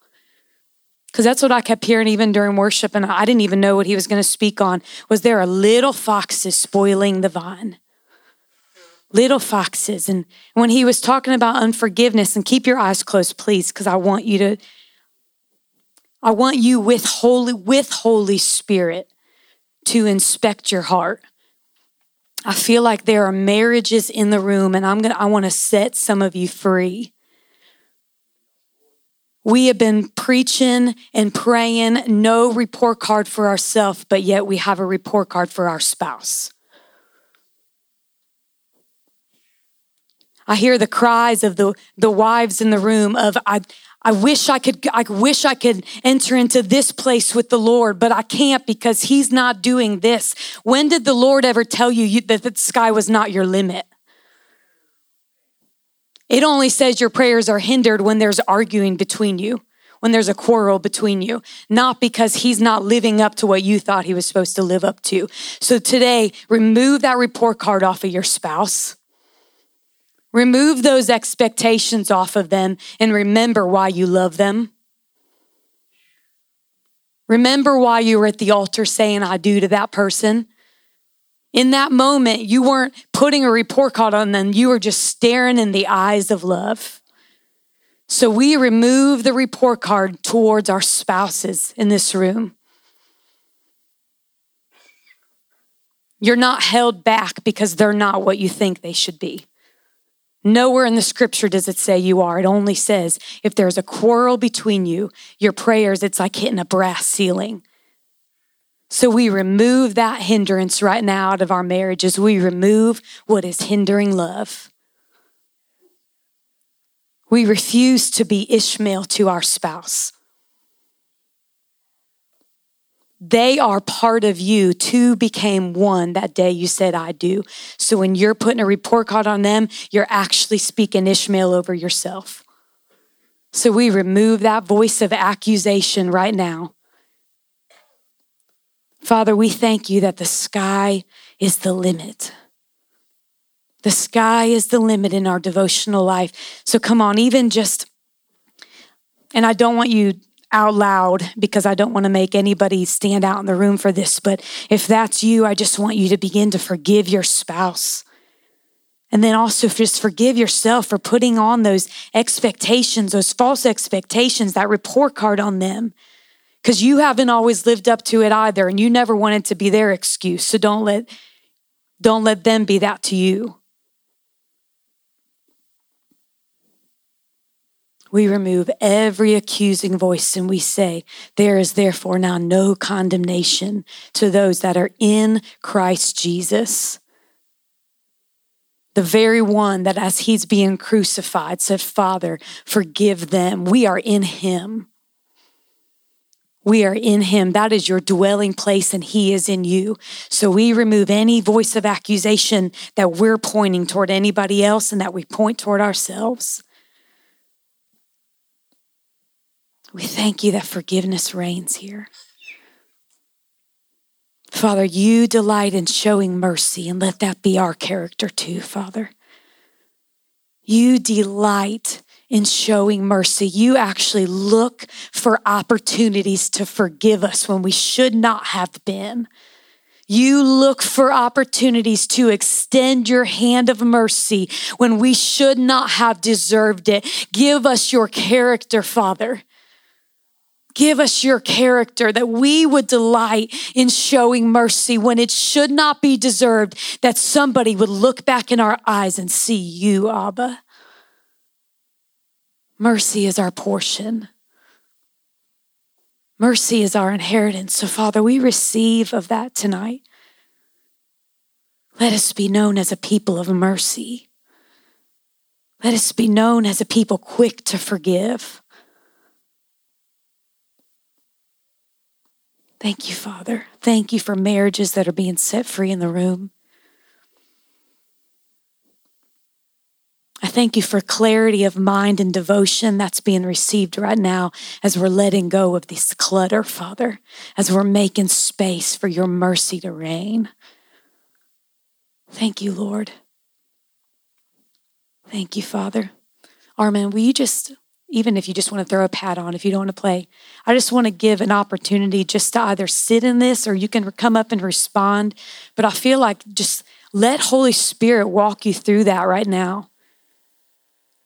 C: Because that's what I kept hearing even during worship, and I didn't even know what he was going to speak on. Was there a little foxes spoiling the vine? Little foxes. And when he was talking about unforgiveness, and keep your eyes closed, please, because I want you to I want you with Holy, with Holy Spirit to inspect your heart. I feel like there are marriages in the room, and I'm gonna I want to set some of you free. We have been preaching and praying no report card for ourselves, but yet we have a report card for our spouse. I hear the cries of the, the wives in the room of I, I wish I could, I wish I could enter into this place with the Lord, but I can't because He's not doing this. When did the Lord ever tell you, you that the sky was not your limit? It only says your prayers are hindered when there's arguing between you, when there's a quarrel between you, not because he's not living up to what you thought he was supposed to live up to. So today, remove that report card off of your spouse. Remove those expectations off of them and remember why you love them. Remember why you were at the altar saying, I do to that person. In that moment, you weren't putting a report card on them, you were just staring in the eyes of love. So we remove the report card towards our spouses in this room. You're not held back because they're not what you think they should be. Nowhere in the scripture does it say you are. It only says if there's a quarrel between you, your prayers, it's like hitting a brass ceiling. So we remove that hindrance right now out of our marriages. We remove what is hindering love. We refuse to be Ishmael to our spouse. They are part of you. Two became one that day you said, I do. So when you're putting a report card on them, you're actually speaking Ishmael over yourself. So we remove that voice of accusation right now. Father, we thank you that the sky is the limit. The sky is the limit in our devotional life. So come on, even just, and I don't want you out loud because I don't want to make anybody stand out in the room for this. But if that's you, I just want you to begin to forgive your spouse. And then also just forgive yourself for putting on those expectations, those false expectations, that report card on them. Because you haven't always lived up to it either, and you never wanted to be their excuse. So don't let don't let them be that to you. We remove every accusing voice and we say, There is therefore now no condemnation to those that are in Christ Jesus. The very one that, as he's being crucified, said, Father, forgive them. We are in him. We are in him. That is your dwelling place, and he is in you. So we remove any voice of accusation that we're pointing toward anybody else and that we point toward ourselves. We thank you that forgiveness reigns here. Father, you delight in showing mercy, and let that be our character too, Father. You delight in showing mercy. You actually look for opportunities to forgive us when we should not have been. You look for opportunities to extend your hand of mercy when we should not have deserved it. Give us your character, Father. Give us your character that we would delight in showing mercy when it should not be deserved, that somebody would look back in our eyes and see you, Abba. Mercy is our portion. Mercy is our inheritance. So, Father, we receive of that tonight. Let us be known as a people of mercy. Let us be known as a people quick to forgive. Thank you, Father. Thank you for marriages that are being set free in the room. I thank you for clarity of mind and devotion that's being received right now as we're letting go of this clutter, Father, as we're making space for your mercy to reign. Thank you, Lord. Thank you, Father. Armin, will you just, even if you just want to throw a pad on, if you don't want to play, I just want to give an opportunity just to either sit in this or you can come up and respond. But I feel like just let Holy Spirit walk you through that right now.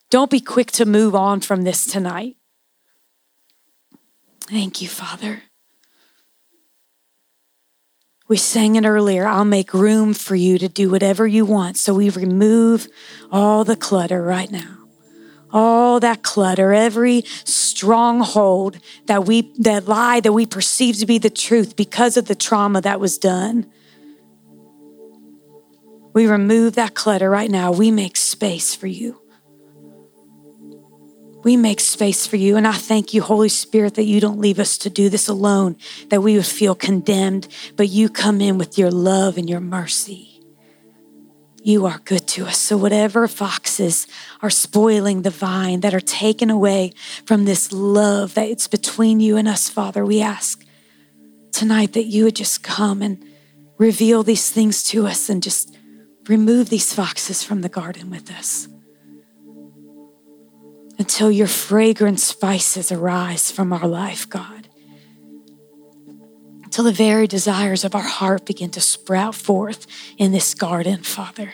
C: Don't be quick to move on from this tonight. Thank you, Father. We sang it earlier. I'll make room for you to do whatever you want. So we remove all the clutter right now. All that clutter, every stronghold that we that lie that we perceive to be the truth because of the trauma that was done. We remove that clutter right now. We make space for you. We make space for you. And I thank you, Holy Spirit, that you don't leave us to do this alone, that we would feel condemned, but you come in with your love and your mercy. You are good to us. So, whatever foxes are spoiling the vine, that are taken away from this love that it's between you and us, Father, we ask tonight that you would just come and reveal these things to us and just remove these foxes from the garden with us until your fragrant spices arise from our life, God. Until the very desires of our heart begin to sprout forth in this garden, Father.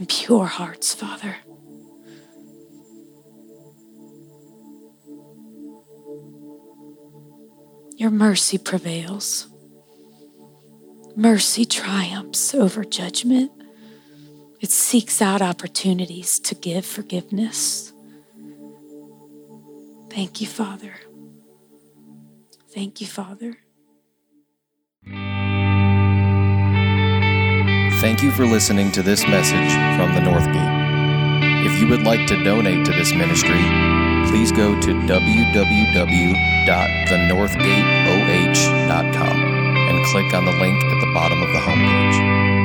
C: and pure hearts, Father. Your mercy prevails. Mercy triumphs over judgment. It seeks out opportunities to give forgiveness. Thank you, Father. Thank you, Father.
A: Thank you for listening to this message from the North Gate. If you would like to donate to this ministry, please go to www.thenorthgateoh.com and click on the link at the bottom of the homepage.